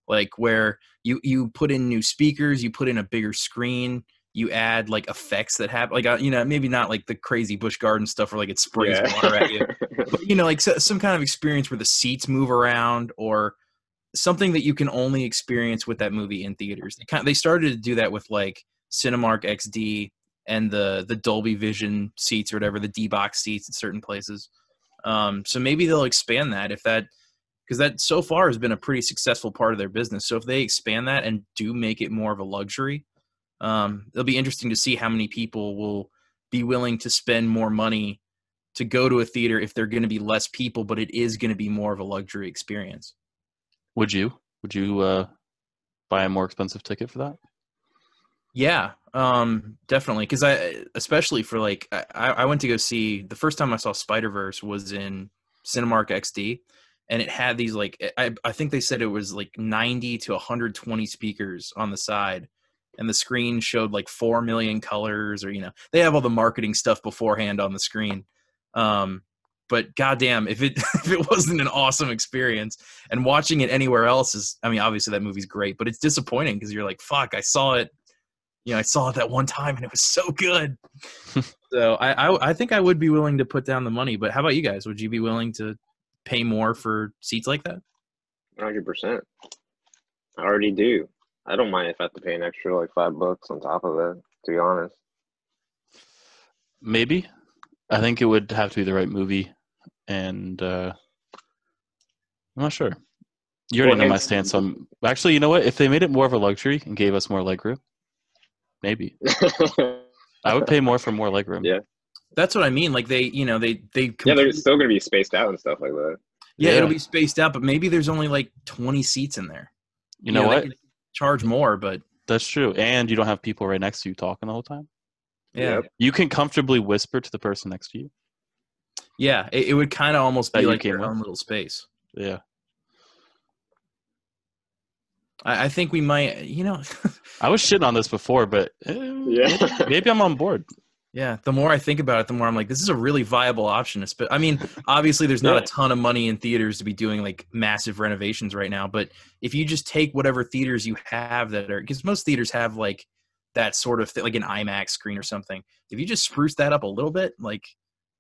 S1: like where you you put in new speakers, you put in a bigger screen, you add like effects that have like uh, you know maybe not like the crazy Busch Garden stuff where like it sprays yeah. water at you, but you know like so, some kind of experience where the seats move around or something that you can only experience with that movie in theaters. They kind of, they started to do that with like Cinemark XD and the the Dolby Vision seats or whatever the D box seats in certain places. Um, so maybe they'll expand that if that because that so far has been a pretty successful part of their business. So if they expand that and do make it more of a luxury, um, it'll be interesting to see how many people will be willing to spend more money to go to a theater if they're going to be less people, but it is going to be more of a luxury experience.
S2: Would you? Would you uh, buy a more expensive ticket for that?
S1: Yeah, um, definitely. Because I, especially for like, I, I went to go see the first time I saw Spider Verse was in Cinemark XD, and it had these like I, I think they said it was like 90 to 120 speakers on the side and the screen showed like 4 million colors or you know they have all the marketing stuff beforehand on the screen um, but goddamn if it if it wasn't an awesome experience and watching it anywhere else is i mean obviously that movie's great but it's disappointing because you're like fuck i saw it you know i saw it that one time and it was so good so I, I i think i would be willing to put down the money but how about you guys would you be willing to pay more for seats like that
S3: 100% i already do I don't mind if I have to pay an extra like five bucks on top of it. To be honest,
S2: maybe. I think it would have to be the right movie, and uh, I'm not sure. You already well, know my stance on. Actually, you know what? If they made it more of a luxury and gave us more legroom, maybe I would pay more for more legroom.
S3: Yeah,
S1: that's what I mean. Like they, you know, they they.
S3: Yeah, they're still going to be spaced out and stuff like that.
S1: Yeah, yeah, it'll be spaced out, but maybe there's only like 20 seats in there.
S2: You, you know, know, what?
S1: charge more, but
S2: that's true. And you don't have people right next to you talking the whole time.
S1: Yeah.
S2: You can comfortably whisper to the person next to you.
S1: Yeah, it, it would kind of almost be like your own little space.
S2: Yeah.
S1: I, I think we might, you know.
S2: I was shitting on this before, but eh, yeah, maybe I'm on board.
S1: Yeah, the more I think about it, the more I'm like, this is a really viable option. But I mean, obviously, there's not yeah. a ton of money in theaters to be doing like massive renovations right now. But if you just take whatever theaters you have that are, because most theaters have like that sort of thing, like an IMAX screen or something. If you just spruce that up a little bit, like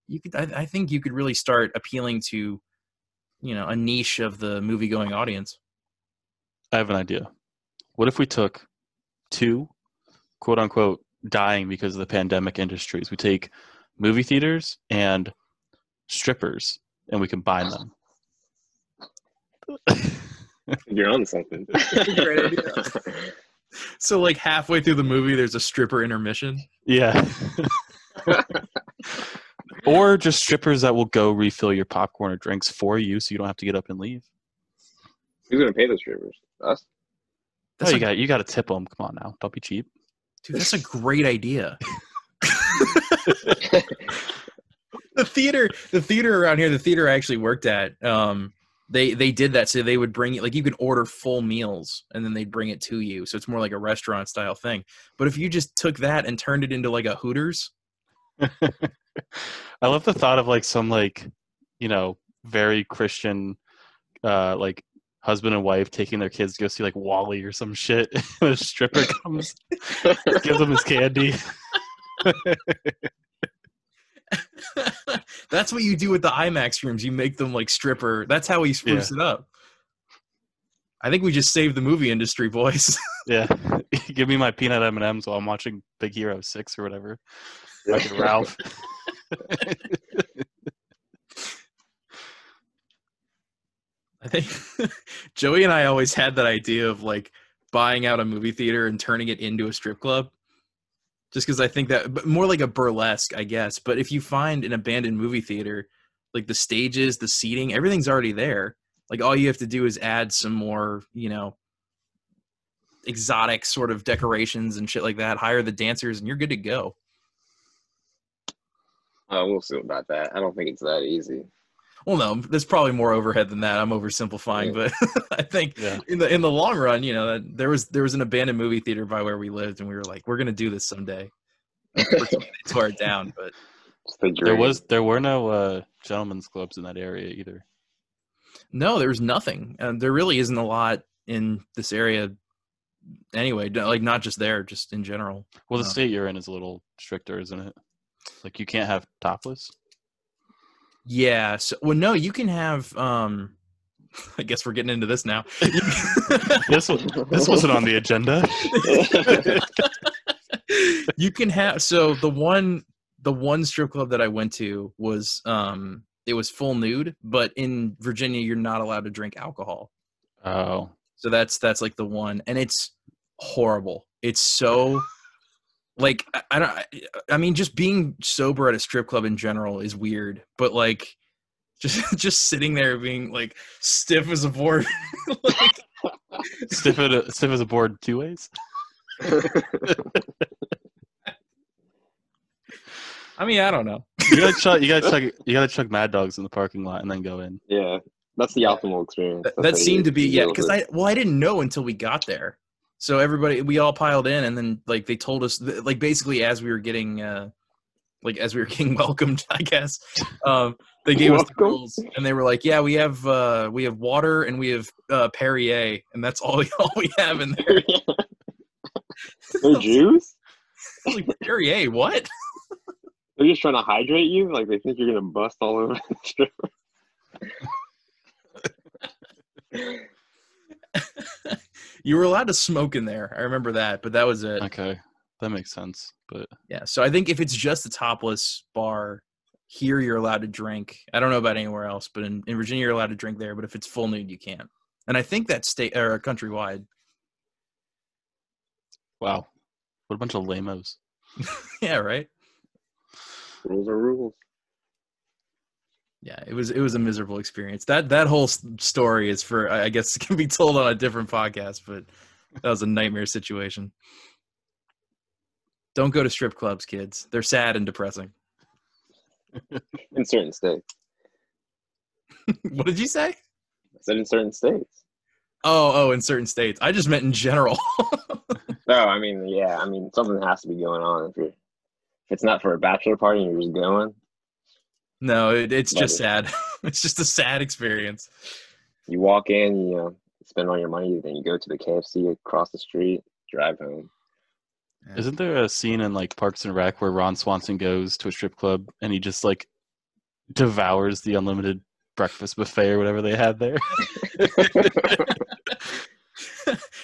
S1: you could, I, I think you could really start appealing to, you know, a niche of the movie going audience.
S2: I have an idea. What if we took two quote unquote dying because of the pandemic industries. We take movie theaters and strippers and we combine them.
S3: You're on something.
S1: So like halfway through the movie there's a stripper intermission.
S2: Yeah. or just strippers that will go refill your popcorn or drinks for you, so you don't have to get up and leave.
S3: Who's gonna pay the strippers? Us?
S1: That's
S2: oh,
S1: a-
S2: you got you got to tip them. Come on now, don't be cheap.
S1: Dude, that's a great idea. the theater, the theater around here, the theater I actually worked at, um, they they did that so they would bring it like you could order full meals and then they'd bring it to you. So it's more like a restaurant style thing. But if you just took that and turned it into like a Hooters,
S2: I love the thought of like some like you know very Christian uh like husband and wife taking their kids to go see like WALL-E or some shit. and a stripper comes, gives them his candy.
S1: that's what you do with the IMAX rooms. You make them like stripper. That's how we spruce it up. I think we just saved the movie industry, boys.
S2: Yeah, give me my peanut M and M's while I'm watching Big Hero Six or whatever. Fucking Ralph.
S1: I think Joey and I always had that idea of like buying out a movie theater and turning it into a strip club. Just because I think that, but more like a burlesque, I guess. But if you find an abandoned movie theater, like the stages, the seating, everything's already there. Like all you have to do is add some more, you know, exotic sort of decorations and shit like that. Hire the dancers, and you're good to go.
S3: Uh, we'll see about that. I don't think it's that easy.
S1: Well, no, there's probably more overhead than that. I'm oversimplifying, but I think
S2: Yeah.
S1: in the in the long run, you know, there was there was an abandoned movie theater by where we lived, and we were like, we're gonna do this someday. Unfortunately, they tore it down, but
S3: the
S2: There was there were no uh, gentlemen's clubs in that area either.
S1: no, there was nothing. And there really isn't a lot in this area anyway. Like not just there, just in general.
S2: Well, the
S1: Oh.
S2: state you're in is a little stricter, isn't it? Like you can't have topless.
S1: Yeah. So, well, no, you can have. um I guess we're getting into this now.
S2: This was, this wasn't on the agenda.
S1: you can have so the one the one strip club that I went to was um it was full nude, but in Virginia you're not allowed to drink alcohol.
S2: Oh,
S1: So that's that's like the one and it's horrible. It's so like I, I don't I, I mean just being sober at a strip club in general is weird, but like just just sitting there being like stiff as a board like,
S2: stiff, at a, stiff as a board two ways.
S1: I mean, I don't know.
S2: You gotta chug. You gotta chug. You gotta chug Mad Dogs in the parking lot and then go in.
S3: yeah, that's the optimal experience.
S1: That,
S3: That's
S1: that seemed to be yeah, because. I well I didn't know until we got there. So everybody we all piled in, and then like they told us th- like basically as we were getting uh like as we were getting welcomed, I guess um they gave us the rules, and they were like, yeah, we have uh we have water and we have uh Perrier, and that's all all we have in there.
S3: They're Jews.
S1: Like Perrier, what?
S3: They're just trying to hydrate you. Like they think you're gonna bust all over the strip.
S1: You were allowed to smoke in there. I remember that, but that was it.
S2: Okay, that makes sense. But
S1: Yeah. So I think if it's just a topless bar, here you're allowed to drink. I don't know about anywhere else, but in, in Virginia you're allowed to drink there. But if it's full nude, you can't. And I think that's state or countrywide.
S2: wow, what a bunch of lamos.
S1: Yeah. Right.
S3: Rules are rules.
S1: Yeah. It was it was a miserable experience. That that whole story is for I guess can be told on a different podcast, but that was a nightmare situation. Don't go to strip clubs, kids. They're sad and depressing.
S3: In certain states.
S1: what did you say?
S3: I said in certain states.
S1: Oh, oh, in certain states. I just meant in general.
S3: No, I mean, yeah, I mean, something has to be going on if you're. If it's not for a bachelor party and you're just going,
S1: no, it, it's just
S3: Love
S1: sad. it's just a sad experience.
S3: you walk in, you know, spend all your money, then you go to the KFC across the street, drive home.
S2: Isn't there a scene in like Parks and Rec where Ron Swanson goes to a strip club and he just like devours the unlimited breakfast buffet or whatever they had there?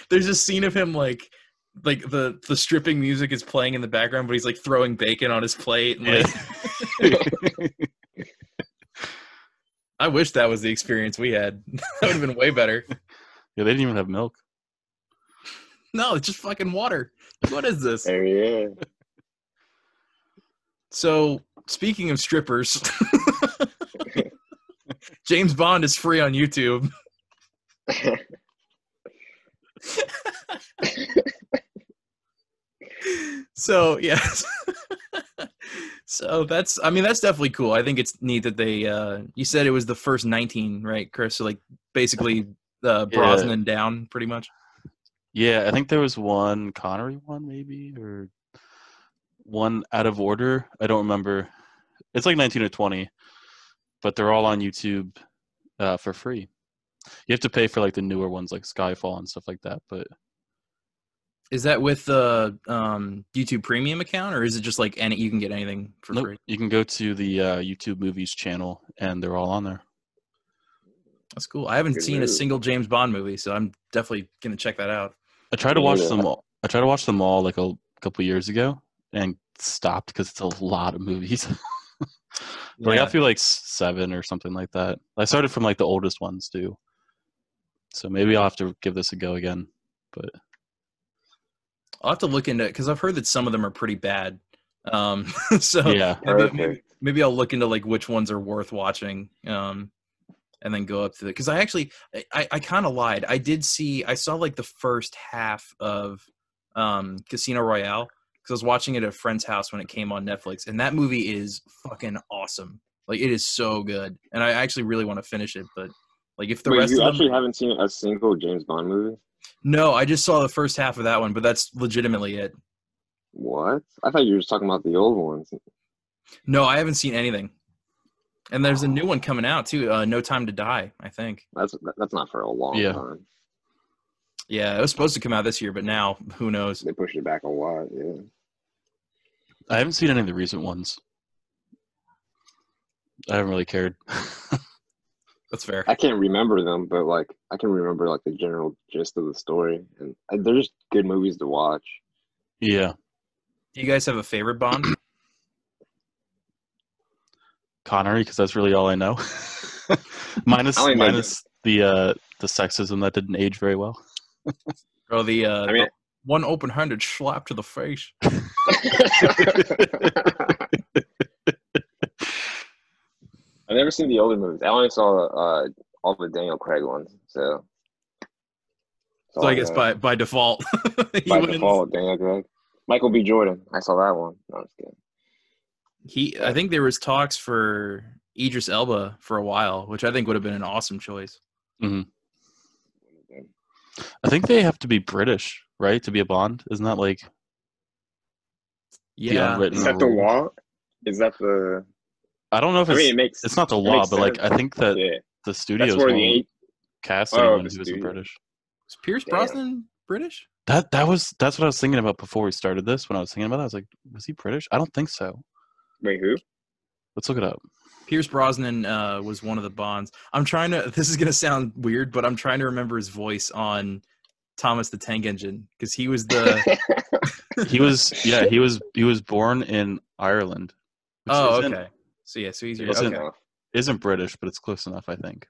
S1: There's a scene of him like like the the stripping music is playing in the background, but he's like throwing bacon on his plate. And, like, I wish that was the experience we had. that would have been way better.
S2: yeah, they didn't even have milk.
S1: No, it's just fucking water. What is this?
S3: There you
S1: So speaking of strippers, James Bond is free on YouTube. so yes. So that's I mean that's definitely cool. I think it's neat that they uh you said it was the first 19, right, Chris? So like basically uh
S2: Yeah.
S1: Brosnan down pretty much.
S2: Yeah, I think there was one Connery one maybe or one out of order. I don't remember. It's like 19 or 20, but they're all on YouTube uh, for free. You have to pay for like the newer ones like Skyfall and stuff like that, but
S1: Is that with the um YouTube premium account or is it just like any you can get anything for
S2: nope,
S1: free?
S2: you can go to the uh, YouTube Movies channel and they're all on there.
S1: That's cool. I haven't
S3: Good
S1: seen a single James Bond movie, so I'm definitely gonna check that out.
S2: I tried to watch
S3: neither.
S2: them all. I tried to watch them all like a couple years ago and stopped because it's a lot of movies. But I
S1: Yeah.
S2: got through like seven or something like that. I started from like the oldest ones too. So maybe I'll have to give this a go again. But
S1: I'll have to look into it because I've heard that some of them are pretty bad. Um, so
S2: yeah,
S1: maybe,
S3: Perfect.
S1: maybe, maybe I'll look into like which ones are worth watching. Um, and then go up to the because I actually I, I kind of lied. I did see I saw like the first half of um Casino Royale because I was watching it at a friend's house when it came on Netflix, and that movie is fucking awesome. Like it is so good, and I actually really want to finish it. But like if the
S3: Wait,
S1: rest
S3: you
S1: of them,
S3: actually haven't seen a single James Bond movie?
S1: No, I just saw the first half of that one, but that's legitimately it.
S3: What? I thought you were just talking about the old ones.
S1: No, I haven't seen anything. And there's a new one coming out too. Uh, no Time to Die, I think.
S3: That's that's not for a long
S2: Yeah.
S3: time.
S1: Yeah, it was supposed to come out this year, but now who knows?
S3: They pushed it back a lot. Yeah.
S2: I haven't seen any of the recent ones. I haven't really cared.
S1: That's fair.
S3: I can't remember them, but like I can remember like the general gist of the story, and uh, they're just good movies to watch.
S2: yeah,
S1: Do you guys have a favorite Bond?
S2: Connery, because that's really all I know. minus
S3: I
S2: minus the uh, the sexism that didn't age very well.
S1: or the uh,
S3: I mean-
S1: the one open-handed slap to the face?
S3: I've never seen the older movies. I only saw uh, all the Daniel Craig ones. So,
S1: So I guess by by default,
S3: by
S1: wins.
S3: default, Daniel Craig, Michael B. Jordan. I saw that one. No, I'm just kidding.
S1: He, I think there was talks for Idris Elba for a while, which I think would have been an awesome choice. Hmm.
S2: I think they have to be British, right, to be a Bond. Isn't that like
S1: Yeah,
S2: unwritten
S3: Is that the
S2: rule?
S3: law? Is that the?
S2: I don't know if
S3: I
S2: it's
S3: mean, it makes.
S2: it's not the law, but like
S3: sense.
S2: I think that
S3: yeah,
S2: the studios
S3: that's where
S2: won't
S3: the eight.
S2: cast
S3: Oh,
S2: anyone
S3: the
S2: who isn't. British.
S1: was Pierce
S3: Damn.
S1: Brosnan British?
S2: That that was that's what I was thinking about before we started this. When I was thinking about that, I was like, was he British? I don't think so.
S3: Wait, who?
S2: Let's look it up.
S1: Pierce Brosnan uh, was one of the Bonds. I'm trying to. This is gonna sound weird, but I'm trying to remember his voice on Thomas the Tank Engine because he was the.
S2: He was yeah, he was he was born in Ireland.
S1: oh,
S2: isn't-
S1: okay. So yeah, so he's your,
S2: Isn't-
S1: okay.
S2: Isn't British, but it's close enough, I think.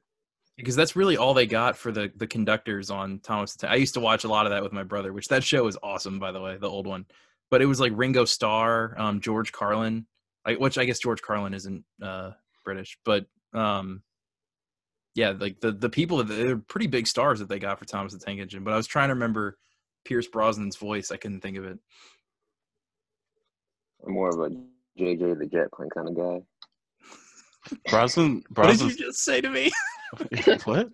S1: Because that's really all they got for the the conductors on Thomas the Tank. I used to watch a lot of that with my brother, which that show is awesome, by the way, the old one. But it was like Ringo Starr, um, George Carlin, I, which I guess George Carlin isn't uh, British, but um, yeah, like the the people that they're pretty big stars that they got for Thomas the Tank Engine. But I was trying to remember Pierce Brosnan's voice. I couldn't think of it.
S3: I'm more of a Jay Jay the Jet Plane kind of guy.
S2: Brosnan
S1: What did you just say to me?
S2: what?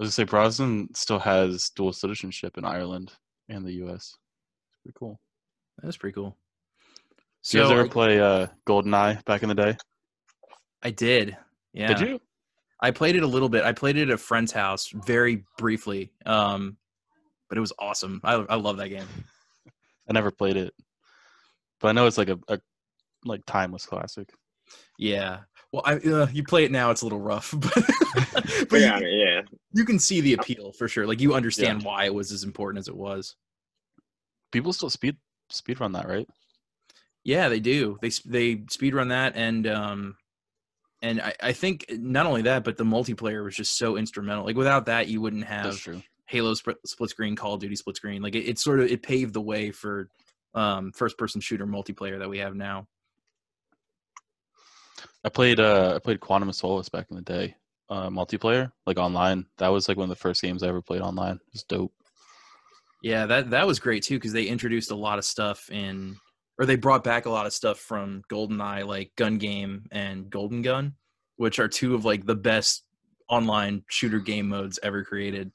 S2: I was gonna say Brosnan still has dual citizenship in Ireland and the US. It's pretty cool.
S1: That's pretty cool.
S2: So, Did you guys ever play uh GoldenEye back in the day?
S1: I did. Yeah.
S2: Did you?
S1: I played it a little bit. I played it at a friend's house very briefly. Um, but it was awesome. I I love that game.
S2: I never played it. But I know it's like a, a like timeless classic.
S1: Yeah. Well, I uh, you play it now, it's a little rough, but, but
S3: But yeah,
S1: you,
S3: yeah.
S1: you can see the appeal for sure. Like you understand why it was as important as it was.
S2: People still speed speed run that, right?
S1: Yeah, they do. They they speed run that, and um, and I, I think not only that, but the multiplayer was just so instrumental. Like without that, you wouldn't
S2: That's
S1: have
S2: true.
S1: Halo split, split screen, Call of Duty split screen. Like it, it sort of it paved the way for um, first person shooter multiplayer that we have now.
S2: I played uh I played Quantum of Solace back in the day, uh, multiplayer like online. That was like one of the first games I ever played online. It was dope.
S1: Yeah, that that was great too because they introduced a lot of stuff in, or they brought back a lot of stuff from GoldenEye, like Gun Game and Golden Gun, which are two of like the best online shooter game modes ever created.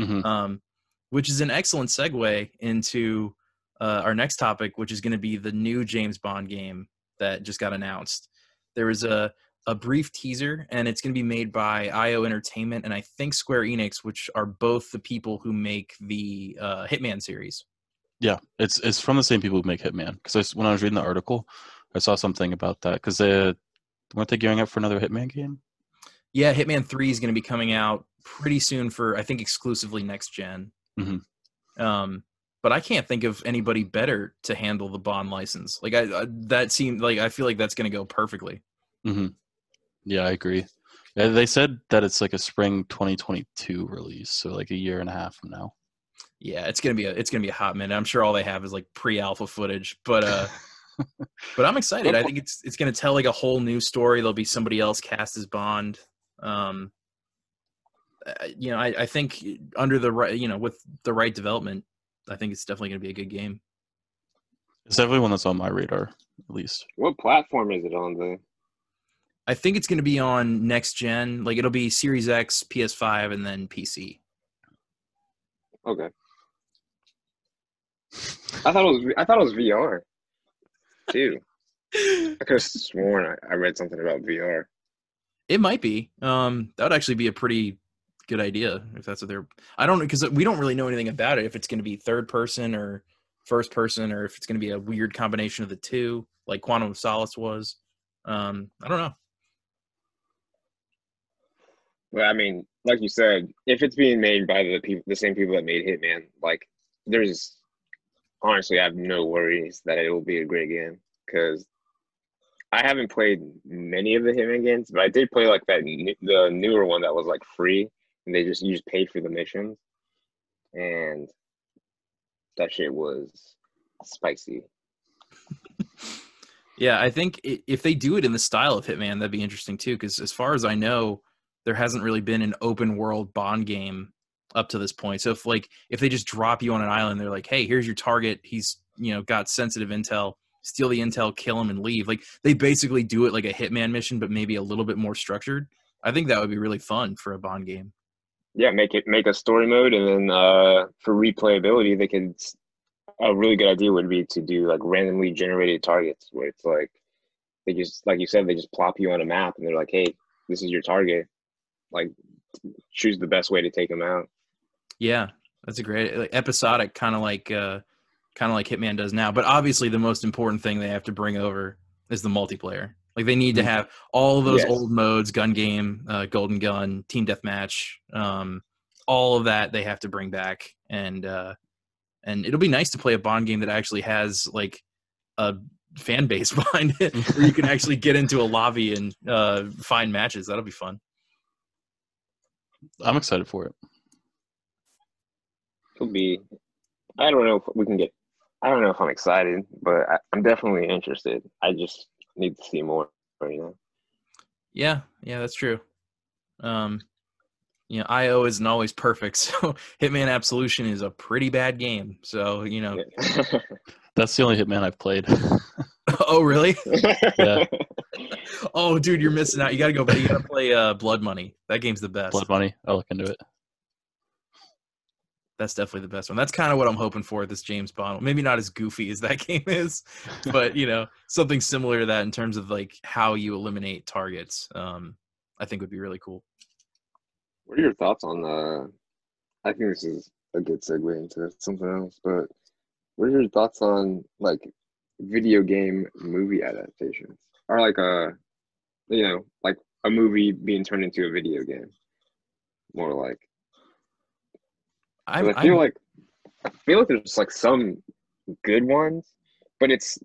S2: Mhm.
S1: Um, which is an excellent segue into uh, our next topic, which is going to be the new James Bond game that just got announced. There was a a brief teaser, and it's going to be made by IO Entertainment and I think Square Enix, which are both the people who make the uh, Hitman series.
S2: Yeah, it's it's from the same people who make Hitman. Because when I was reading the article, I saw something about that. Because they weren't they gearing up for another Hitman game?
S1: Yeah, Hitman Three is going to be coming out pretty soon for I think exclusively next general
S2: Mhm.
S1: Um, but I can't think of anybody better to handle the Bond license. Like I, I that seemed like I feel like that's going to go perfectly.
S2: hmm Yeah, I agree. They said that it's like a spring 2022 release, so like a year and a half from now.
S1: Yeah, it's gonna be a it's gonna be a hot minute. I'm sure all they have is like pre-alpha footage, but uh, but I'm excited. I think it's it's gonna tell like a whole new story. There'll be somebody else cast as Bond. Um, you know, I, I think under the right, you know, with the right development, I think it's definitely gonna be a good game.
S2: It's definitely one that's on my radar, at least.
S3: what platform is it on the?
S1: I think it's gonna be on next gen. Like it'll be Series X, PS5, and then PC.
S3: Okay. I thought it was I thought it was VR too. I could have sworn I, I read something about VR.
S1: It might be. Um, that would actually be a pretty good idea if that's what they're. I don't know because we don't really know anything about it. If it's going to be third person or first person, or if it's going to be a weird combination of the two, like Quantum of Solace was. Um, I don't know.
S3: Well, I mean, like you said, if it's being made by the people, the same people that made Hitman, like there's honestly, I have no worries that it will be a great game because I haven't played many of the Hitman games, but I did play like that the newer one that was like free, and they just you just paid for the missions, and that shit was spicy.
S1: Yeah, I think if they do it in the style of Hitman, that'd be interesting too. Because as far as I know, there hasn't really been an open world Bond game up to this point. So if like if they just drop you on an island, they're like, "Hey, here's your target. He's you know got sensitive intel. Steal the intel, kill him, and leave." Like they basically do it like a Hitman mission, but maybe a little bit more structured. I think that would be really fun for a Bond game.
S3: Yeah, make it make a story mode, and then uh, for replayability, they could. A really good idea would be to do like randomly generated targets, where it's like they just like you said, they just plop you on a map, and they're like, "Hey, this is your target. Like, choose the best way to take them out."
S1: Yeah, that's a great like, episodic kind of like uh kind of like Hitman does now. But obviously, the most important thing they have to bring over is the multiplayer. Like they need to
S2: Mhm.
S1: have all of those
S3: Yes.
S1: old modes, gun game, uh, golden gun, team deathmatch, um, all of that they have to bring back, and uh, and it'll be nice to play a Bond game that actually has like a fan base behind it, where you can actually get into a lobby and uh, find matches. That'll be fun.
S2: I'm excited for it.
S3: It'll be. I don't know if we can get. I don't know if I'm excited, but I, I'm definitely interested. I just need to see more. You know.
S1: Yeah, yeah, that's true. Um, you know, IO isn't always perfect, so Hitman Absolution is a pretty bad game. So you know,
S2: That's the only Hitman I've played.
S1: oh really?
S2: Yeah.
S1: oh, dude, you're missing out. You gotta go, but you gotta play uh, Blood Money. That game's the best.
S2: Blood Money. I'll look into it.
S1: That's definitely the best one. That's kind of what I'm hoping for this James Bond. Maybe not as goofy as that game is, but you know, something similar to that in terms of like how you eliminate targets. Um, I think would be really cool.
S3: What are your thoughts on the? I think this is a good segue into something else, but what are your thoughts on like video game movie adaptations? Or like a you know, like a movie being turned into a video game. More like I feel
S1: I'm-
S3: like I feel like there's like some good ones, but it's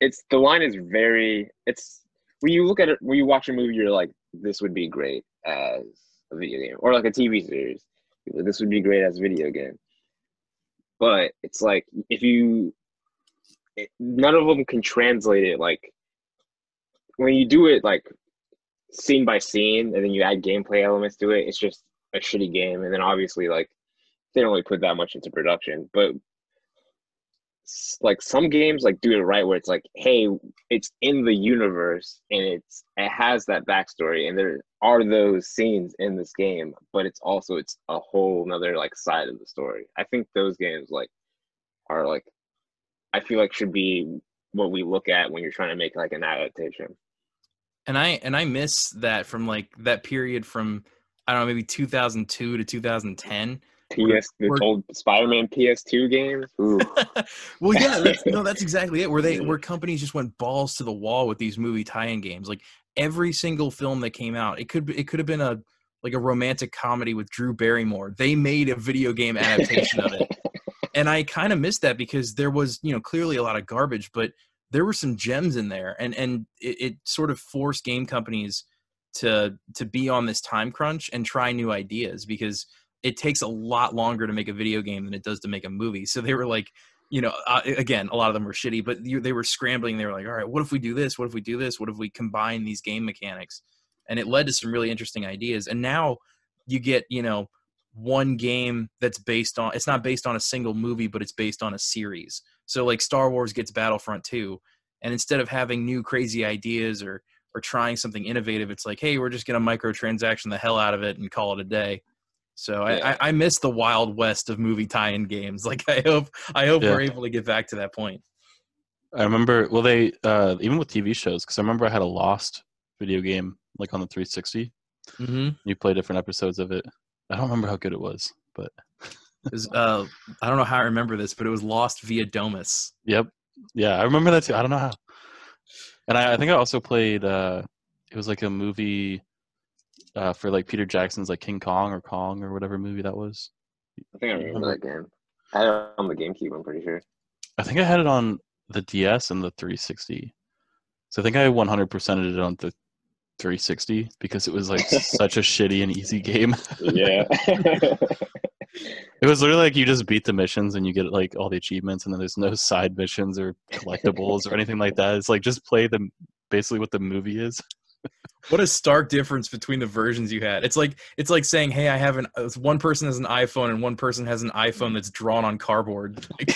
S3: it's the line is very it's when you look at it when you watch a movie you're like this would be great as a video game or like a TV series. This would be great as a video game. But it's like if you, it, none of them can translate it. Like when you do it like scene by scene, and then you add gameplay elements to it, it's just a shitty game. And then obviously like they don't really put that much into production. But like some games like do it right where it's like hey it's in the universe and it's it has that backstory and there are those scenes in this game but it's also it's a whole another like side of the story i think those games like are like i feel like should be what we look at when you're trying to make like an adaptation
S1: and i and i miss that from like that period from i don't know maybe 2002 to 2010
S3: PS the old Spider-Man PS2 games.
S1: well, yeah, that's, no, that's exactly it. Where they where companies just went balls to the wall with these movie tie-in games. Like every single film that came out, it could it could have been a like a romantic comedy with Drew Barrymore. They made a video game adaptation of it, and I kind of missed that because there was you know clearly a lot of garbage, but there were some gems in there, and and it, it sort of forced game companies to to be on this time crunch and try new ideas because it takes a lot longer to make a video game than it does to make a movie. So they were like, you know, uh, again, a lot of them were shitty, but you, they were scrambling. They were like, all right, what if we do this? What if we do this? What if we combine these game mechanics? And it led to some really interesting ideas. And now you get, you know, one game that's based on, it's not based on a single movie, but it's based on a series. So like Star Wars gets Battlefront 2. And instead of having new crazy ideas or, or trying something innovative, it's like, hey, we're just going to microtransaction the hell out of it and call it a day. So yeah. I, I miss the wild west of movie tie-in games. Like I hope I hope yeah. we're able to get back to that point.
S2: I remember well they uh, even with TV shows because I remember I had a Lost video game like on the 360.
S1: Mm-hmm.
S2: You play different episodes of it. I don't remember how good it was, but
S1: it was, uh, I don't know how I remember this, but it was Lost via Domus.
S2: Yep. Yeah, I remember that too. I don't know how. And I, I think I also played. Uh, it was like a movie uh, for like Peter Jackson's like King Kong or Kong or whatever movie that was.
S3: I think I remember that game. I had it on the GameCube. I'm pretty sure.
S2: I think I had it on the DS and the 360. So I think I 100%ed it on the 360 because it was like such a shitty and easy game.
S3: yeah.
S2: it was literally like you just beat the missions and you get like all the achievements and then there's no side missions or collectibles or anything like that. It's like just play the basically what the movie is
S1: what a stark difference between the versions you had. It's like it's like saying, "Hey, I have an uh, one person has an iPhone and one person has an iPhone that's drawn on cardboard."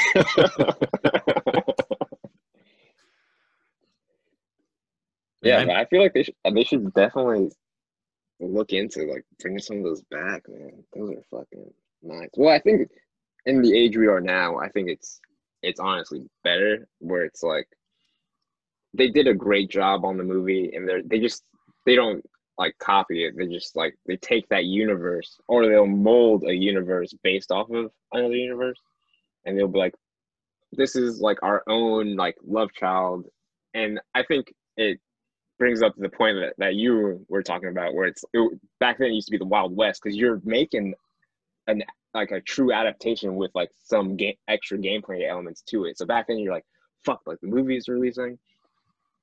S3: yeah, I feel like they should they should definitely look into like bringing some of those back, man. Those are fucking nice. Well, I think in the age we are now, I think it's it's honestly better where it's like they did a great job on the movie and they they just they don't like copy it. They just like they take that universe or they'll mold a universe based off of another universe. And they'll be like this is like our own like love child. And i think it brings up the point that, that you were talking about where it's it, back then it used to be the wild west because you're making an like a true adaptation with like some game extra gameplay elements to it. So back then you're like fuck like the movie is releasing.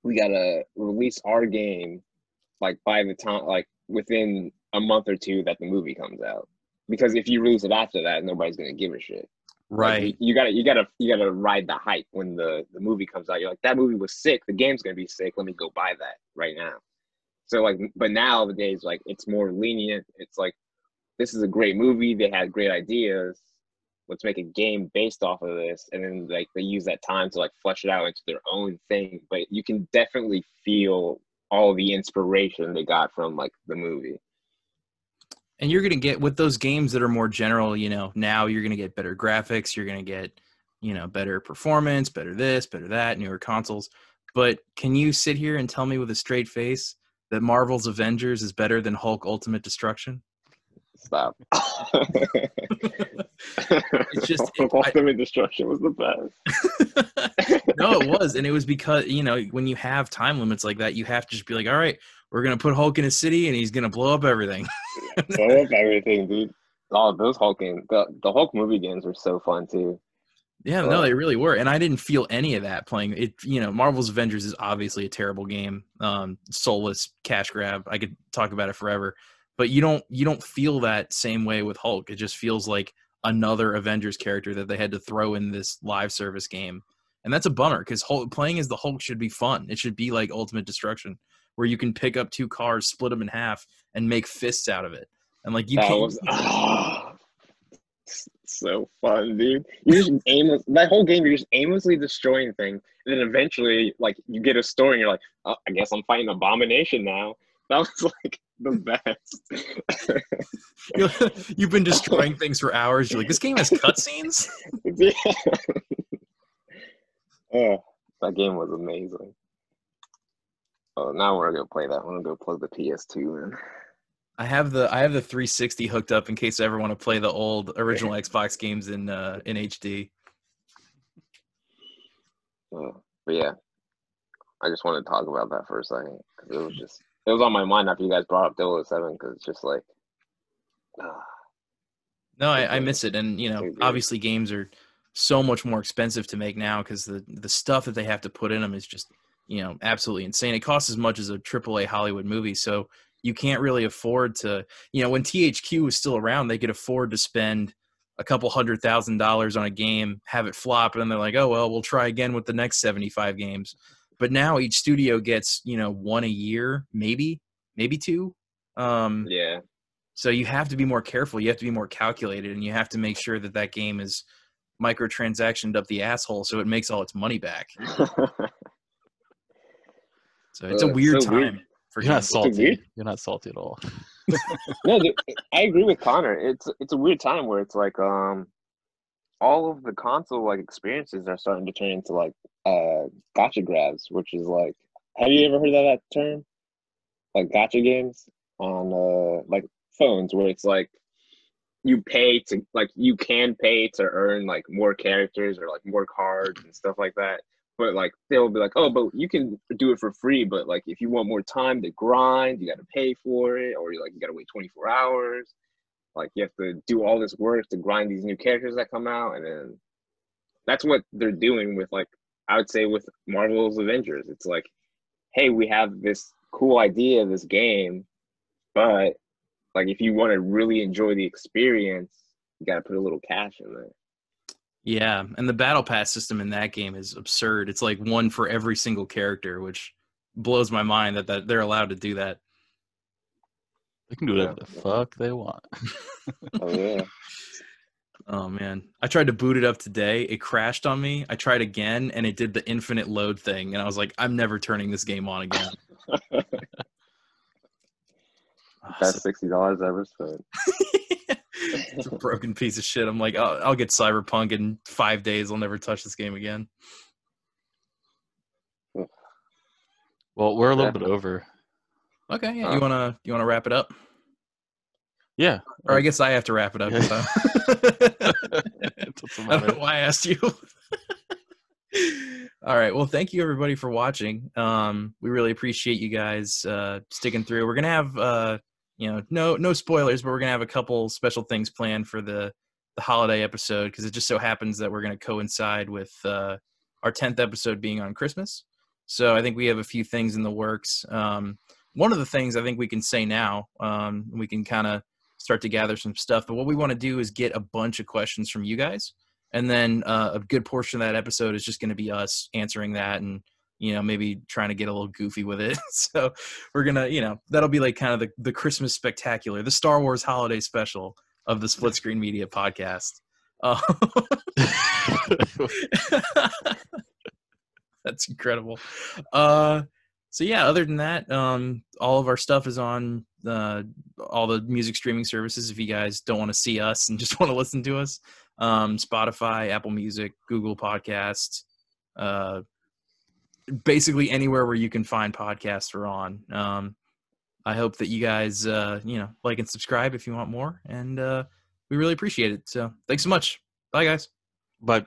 S3: We gotta release our game like by the time like within a month or two that the movie comes out. Because if you release it after that nobody's gonna give a shit.
S1: Right.
S3: like, you, gotta you gotta you gotta ride the hype when the the movie comes out. You're like that movie was sick. The game's gonna be sick. Let me go buy that right now. So like but nowadays like it's more lenient. It's like this is a great movie. They had great ideas. Let's make a game based off of this. And then like they use that time to like flesh it out into their own thing. But you can definitely feel all the inspiration they got from like the movie.
S1: And you're going to get with those games that are more general you know now you're going to get better graphics you're going to get you know better performance better this better that newer consoles. But can you sit here and tell me with a straight face that marvel's avengers is better than hulk ultimate destruction
S3: stop
S1: it's just
S3: it, ultimate I, destruction was the
S1: best. no, it was, and it was because you know when you have time limits like that, you have to just be like, all right, we're gonna put Hulk in a city, and he's gonna blow up everything.
S3: blow up everything, dude. Oh, those Hulking, the the Hulk movie games were so fun too.
S1: Yeah, no, they really were, and I didn't feel any of that playing it. You know, Marvel's Avengers is obviously a terrible game, um, soulless cash grab. I could talk about it forever, but you don't you don't feel that same way with Hulk. It just feels like another Avengers character that they had to throw in this live service game, and that's a bummer because playing as the Hulk should be fun. It should be like Ultimate Destruction, where you can pick up two cars, split them in half, and make fists out of it. And like you
S3: that
S1: can't.
S3: was oh, so fun, dude. You just aimless that whole game. You're just aimlessly destroying things, and then eventually, like you get a story, and you're like, oh, I guess I'm fighting Abomination now. That was like the
S1: best. You've been destroying things for hours. You're like, this game has cutscenes.
S3: yeah. oh, that game was amazing. Oh, now we're gonna go play that. I'm gonna go plug the PS2 in.
S1: I have the I have the 360 hooked up in case I ever want to play the old original Xbox games in uh, in HD.
S3: Oh, but yeah, I just wanted to talk about that for a second because it was just it was on my mind after you guys brought up 007 because it's just like. Uh,
S1: no, I, I miss it, and you know, obviously, games are so much more expensive to make now because the the stuff that they have to put in them is just you know absolutely insane. It costs as much as a AAA Hollywood movie, so you can't really afford to you know when thq was still around they could afford to spend a couple hundred thousand dollars on a game have it flop and then they're like oh well we'll try again with the next 75 games but now each studio gets you know one a year maybe maybe two um
S3: yeah
S1: so you have to be more careful you have to be more calculated and you have to make sure that that game is microtransactioned up the asshole so it makes all its money back so it's a weird so time weird
S2: for You're not salty. You're not salty at all.
S3: no, dude, I agree with Connor. It's it's a weird time where it's like um all of the console like experiences are starting to turn into like uh gacha grabs, which is like have you ever heard of that term? Like gacha games on uh like phones where it's like you pay to like you can pay to earn like more characters or like more cards and stuff like that but like they'll be like, oh, but you can do it for free, but like if you want more time to grind, you got to pay for it, or you like you got to wait 24 hours. Like you have to do all this work to grind these new characters that come out, and then that's what they're doing with like I would say with Marvel's Avengers. It's like, hey, we have this cool idea, of this game, but like if you want to really enjoy the experience, you got to put a little cash in there.
S1: Yeah, and the battle pass system in that game is absurd. It's like one for every single character, which blows my mind that, that they're allowed to do that.
S2: They can do whatever the fuck they want.
S3: oh yeah.
S1: Oh man, I tried to boot it up today. It crashed on me. I tried again, and it did the infinite load thing, and I was like, I'm never turning this game on again.
S3: Best sixty dollars ever spent.
S1: it's a broken piece of shit. I'm like, I'll, I'll, get Cyberpunk in five days. I'll never touch this game again.
S2: Well, we're a little bit over.
S1: Okay, yeah. You wanna you wanna wrap it up?
S2: Yeah.
S1: Or I guess I have to wrap it up. Yeah. I don't know why I asked you. All right. Well, thank you everybody for watching. Um, we really appreciate you guys uh, sticking through. We're gonna have uh, you know, no no spoilers, but we're gonna have a couple special things planned for the the holiday episode because it just so happens that we're gonna coincide with uh, our tenth episode being on Christmas. So I think we have a few things in the works. Um, one of the things I think we can say now, um, we can kind of start to gather some stuff. But what we want to do is get a bunch of questions from you guys, and then uh, a good portion of that episode is just going to be us answering that and you know maybe trying to get a little goofy with it. So we're gonna you know that'll be like kind of the, the christmas spectacular the star wars holiday special of the split screen media podcast. Uh, that's incredible. Uh so yeah other than that um all of our stuff is on uh all the music streaming services if you guys don't want to see us and just want to listen to us um spotify apple music google podcast uh basically anywhere where you can find podcasts are on. Um, I hope that you guys, uh, you know, like and subscribe if you want more, and uh, we really appreciate it. So thanks so much. Bye, guys.
S2: Bye.